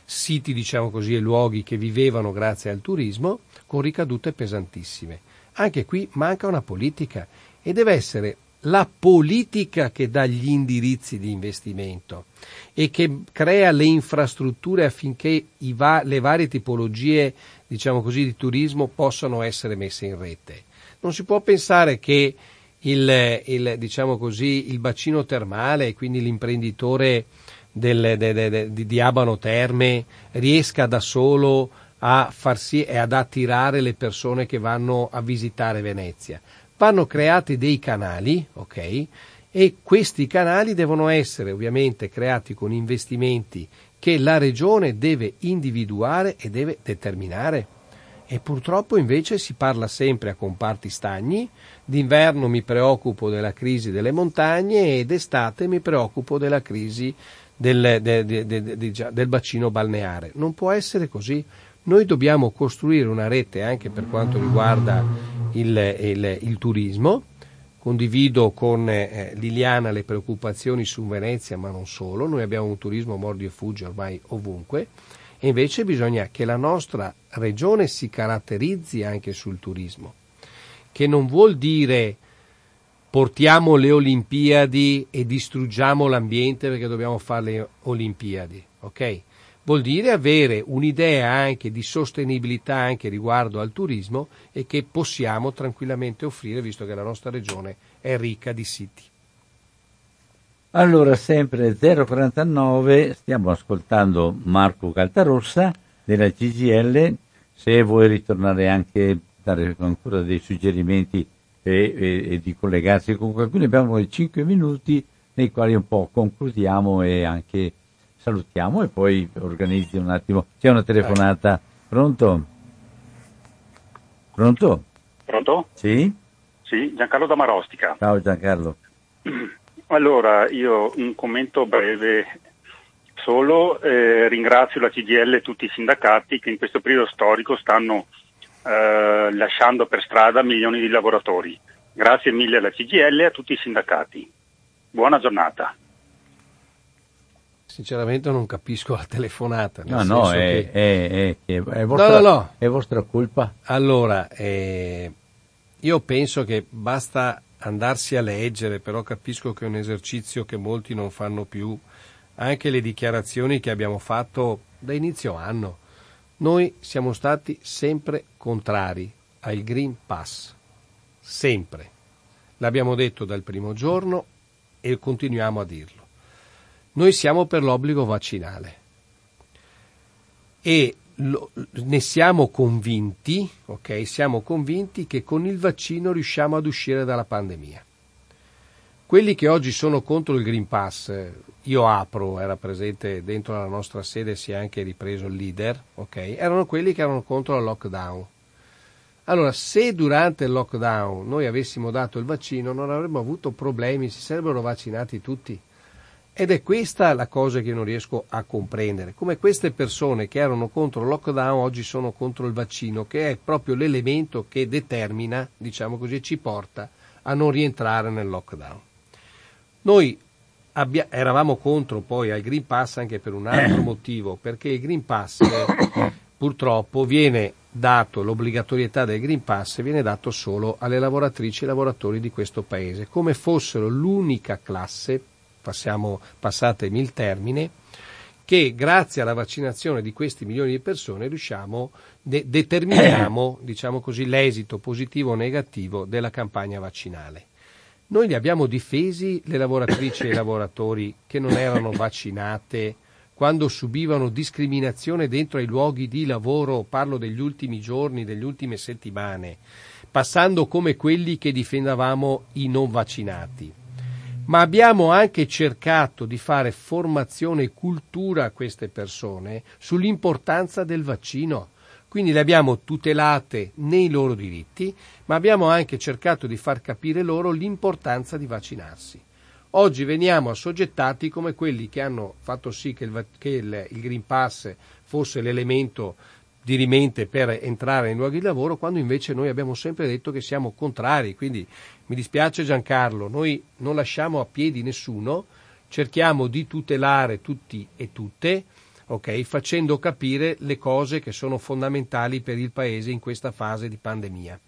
siti, diciamo così, e luoghi che vivevano grazie al turismo, con ricadute pesantissime. Anche qui manca una politica e deve essere la politica che dà gli indirizzi di investimento e che crea le infrastrutture affinché va- le varie tipologie, diciamo così, di turismo possano essere messe in rete. Non si può pensare che il, il, diciamo così, il bacino termale quindi l'imprenditore del, de, de, de, di Abano Terme riesca da solo a far sì e ad attirare le persone che vanno a visitare Venezia vanno creati dei canali, ok? E questi canali devono essere ovviamente creati con investimenti che la regione deve individuare e deve determinare. E purtroppo invece si parla sempre a comparti stagni, d'inverno mi preoccupo della crisi delle montagne e d'estate mi preoccupo della crisi del, de, de, de, del bacino balneare. Non può essere così. Noi dobbiamo costruire una rete anche per quanto riguarda il, il, il turismo. Condivido con eh, Liliana le preoccupazioni su Venezia, ma non solo. Noi abbiamo un turismo mordi e fuggi ormai ovunque. E invece bisogna che la nostra regione si caratterizzi anche sul turismo, che non vuol dire portiamo le Olimpiadi e distruggiamo l'ambiente perché dobbiamo fare le Olimpiadi, ok? vuol dire avere un'idea anche di sostenibilità anche riguardo al turismo e che possiamo tranquillamente offrire visto che la nostra regione è ricca di siti. Allora, sempre 049, stiamo ascoltando Marco Caltarossa della CGL, se vuoi ritornare anche, dare ancora dei suggerimenti e, e, e di collegarsi con qualcuno, abbiamo 5 minuti nei quali un po' concludiamo e anche salutiamo e poi organizzi un attimo. C'è una telefonata. Pronto? Pronto? Pronto? Sì? Sì, Giancarlo da Marostica. Ciao Giancarlo. Allora, io un commento breve solo, eh, ringrazio la CGL e tutti i sindacati che in questo periodo storico stanno eh, lasciando per strada milioni di lavoratori. Grazie mille alla CGL e a tutti i sindacati. Buona giornata. Sinceramente non capisco la telefonata. No, no, è, che... è, è, è, vostra, no, no. è vostra colpa. Allora, eh, io penso che basta andarsi a leggere, però capisco che è un esercizio che molti non fanno più. Anche le dichiarazioni che abbiamo fatto da inizio anno. Noi siamo stati sempre contrari al Green Pass. sempre. L'abbiamo detto dal primo giorno e continuiamo a dirlo. Noi siamo per l'obbligo vaccinale e lo, ne siamo convinti, ok? Siamo convinti che con il vaccino riusciamo ad uscire dalla pandemia. Quelli che oggi sono contro il Green Pass, io apro, era presente dentro la nostra sede, si è anche ripreso il leader, ok? Erano quelli che erano contro il lockdown. Allora, se durante il lockdown noi avessimo dato il vaccino, non avremmo avuto problemi, si sarebbero vaccinati tutti. Ed è questa la cosa che io non riesco a comprendere, come queste persone che erano contro il lockdown oggi sono contro il vaccino, che è proprio l'elemento che determina, diciamo così, ci porta a non rientrare nel lockdown. Noi abbia, eravamo contro poi al Green Pass anche per un altro motivo, perché il Green Pass eh, purtroppo viene dato, l'obbligatorietà del Green Pass viene dato solo alle lavoratrici e lavoratori di questo paese, come fossero l'unica classe passiamo, passatemi il termine, che grazie alla vaccinazione di questi milioni di persone riusciamo, de- determiniamo diciamo così, l'esito positivo o negativo della campagna vaccinale. Noi li abbiamo difesi le lavoratrici e i lavoratori che non erano vaccinate quando subivano discriminazione dentro ai luoghi di lavoro, parlo degli ultimi giorni, delle ultime settimane, passando come quelli che difendavamo i non vaccinati ma abbiamo anche cercato di fare formazione e cultura a queste persone sull'importanza del vaccino. Quindi le abbiamo tutelate nei loro diritti, ma abbiamo anche cercato di far capire loro l'importanza di vaccinarsi. Oggi veniamo assoggettati come quelli che hanno fatto sì che il, che il, il Green Pass fosse l'elemento dirimente per entrare nei luoghi di lavoro, quando invece noi abbiamo sempre detto che siamo contrari. Quindi mi dispiace Giancarlo, noi non lasciamo a piedi nessuno, cerchiamo di tutelare tutti e tutte, okay, facendo capire le cose che sono fondamentali per il Paese in questa fase di pandemia.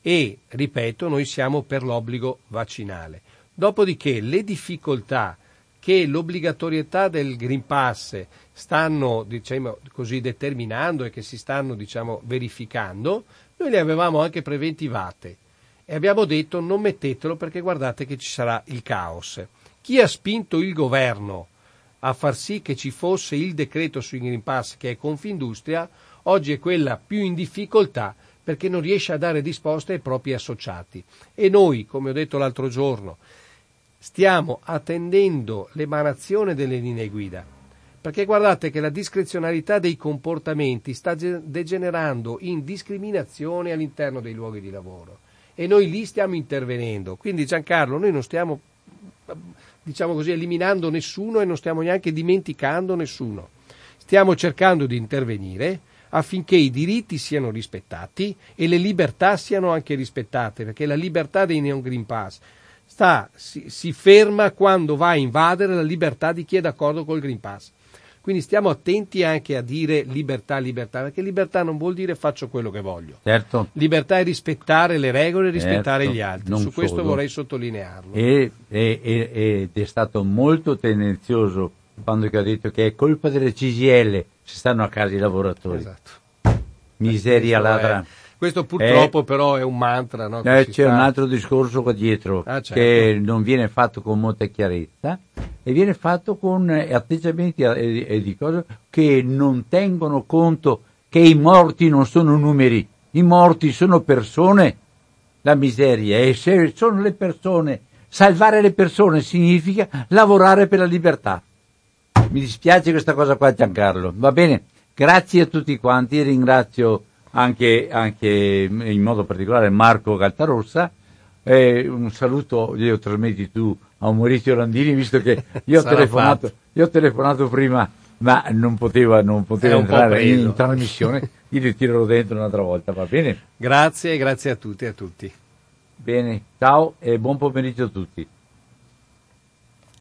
E, ripeto, noi siamo per l'obbligo vaccinale. Dopodiché le difficoltà che l'obbligatorietà del Green Pass stanno diciamo, così, determinando e che si stanno diciamo, verificando, noi le avevamo anche preventivate e abbiamo detto non mettetelo perché guardate che ci sarà il caos. Chi ha spinto il governo a far sì che ci fosse il decreto sui Green Pass che è Confindustria, oggi è quella più in difficoltà perché non riesce a dare risposte ai propri associati. E noi, come ho detto l'altro giorno, stiamo attendendo l'emanazione delle linee guida. Perché guardate che la discrezionalità dei comportamenti sta degenerando in discriminazione all'interno dei luoghi di lavoro e noi lì stiamo intervenendo. Quindi Giancarlo, noi non stiamo diciamo così eliminando nessuno e non stiamo neanche dimenticando nessuno. Stiamo cercando di intervenire affinché i diritti siano rispettati e le libertà siano anche rispettate, perché la libertà dei Neon Green Pass sta, si, si ferma quando va a invadere la libertà di chi è d'accordo col Green Pass. Quindi stiamo attenti anche a dire libertà, libertà, perché libertà non vuol dire faccio quello che voglio. Certo. Libertà è rispettare le regole e rispettare certo, gli altri. Su questo solo. vorrei sottolinearlo. E, e, e, ed è stato molto tendenzioso quando ha detto che è colpa delle CGL se stanno a casa i lavoratori. Esatto. Miseria ladra. È questo purtroppo eh, però è un mantra. No, eh, c'è fa. un altro discorso qua dietro ah, certo. che non viene fatto con molta chiarezza e viene fatto con atteggiamenti e, e di cose che non tengono conto che i morti non sono numeri, i morti sono persone. La miseria e se sono le persone, salvare le persone significa lavorare per la libertà. Mi dispiace questa cosa qua Giancarlo. Va bene, grazie a tutti quanti, ringrazio anche, anche in modo particolare Marco Caltarossa. Eh, un saluto glielo trasmetti tu a Maurizio Landini, visto che io ho, telefonato, io ho telefonato, prima, ma non poteva, non poteva entrare in, trasmissione, gli ritirerò dentro un'altra volta, va bene? Grazie, grazie a tutti e a tutti. Bene, ciao e buon pomeriggio a tutti.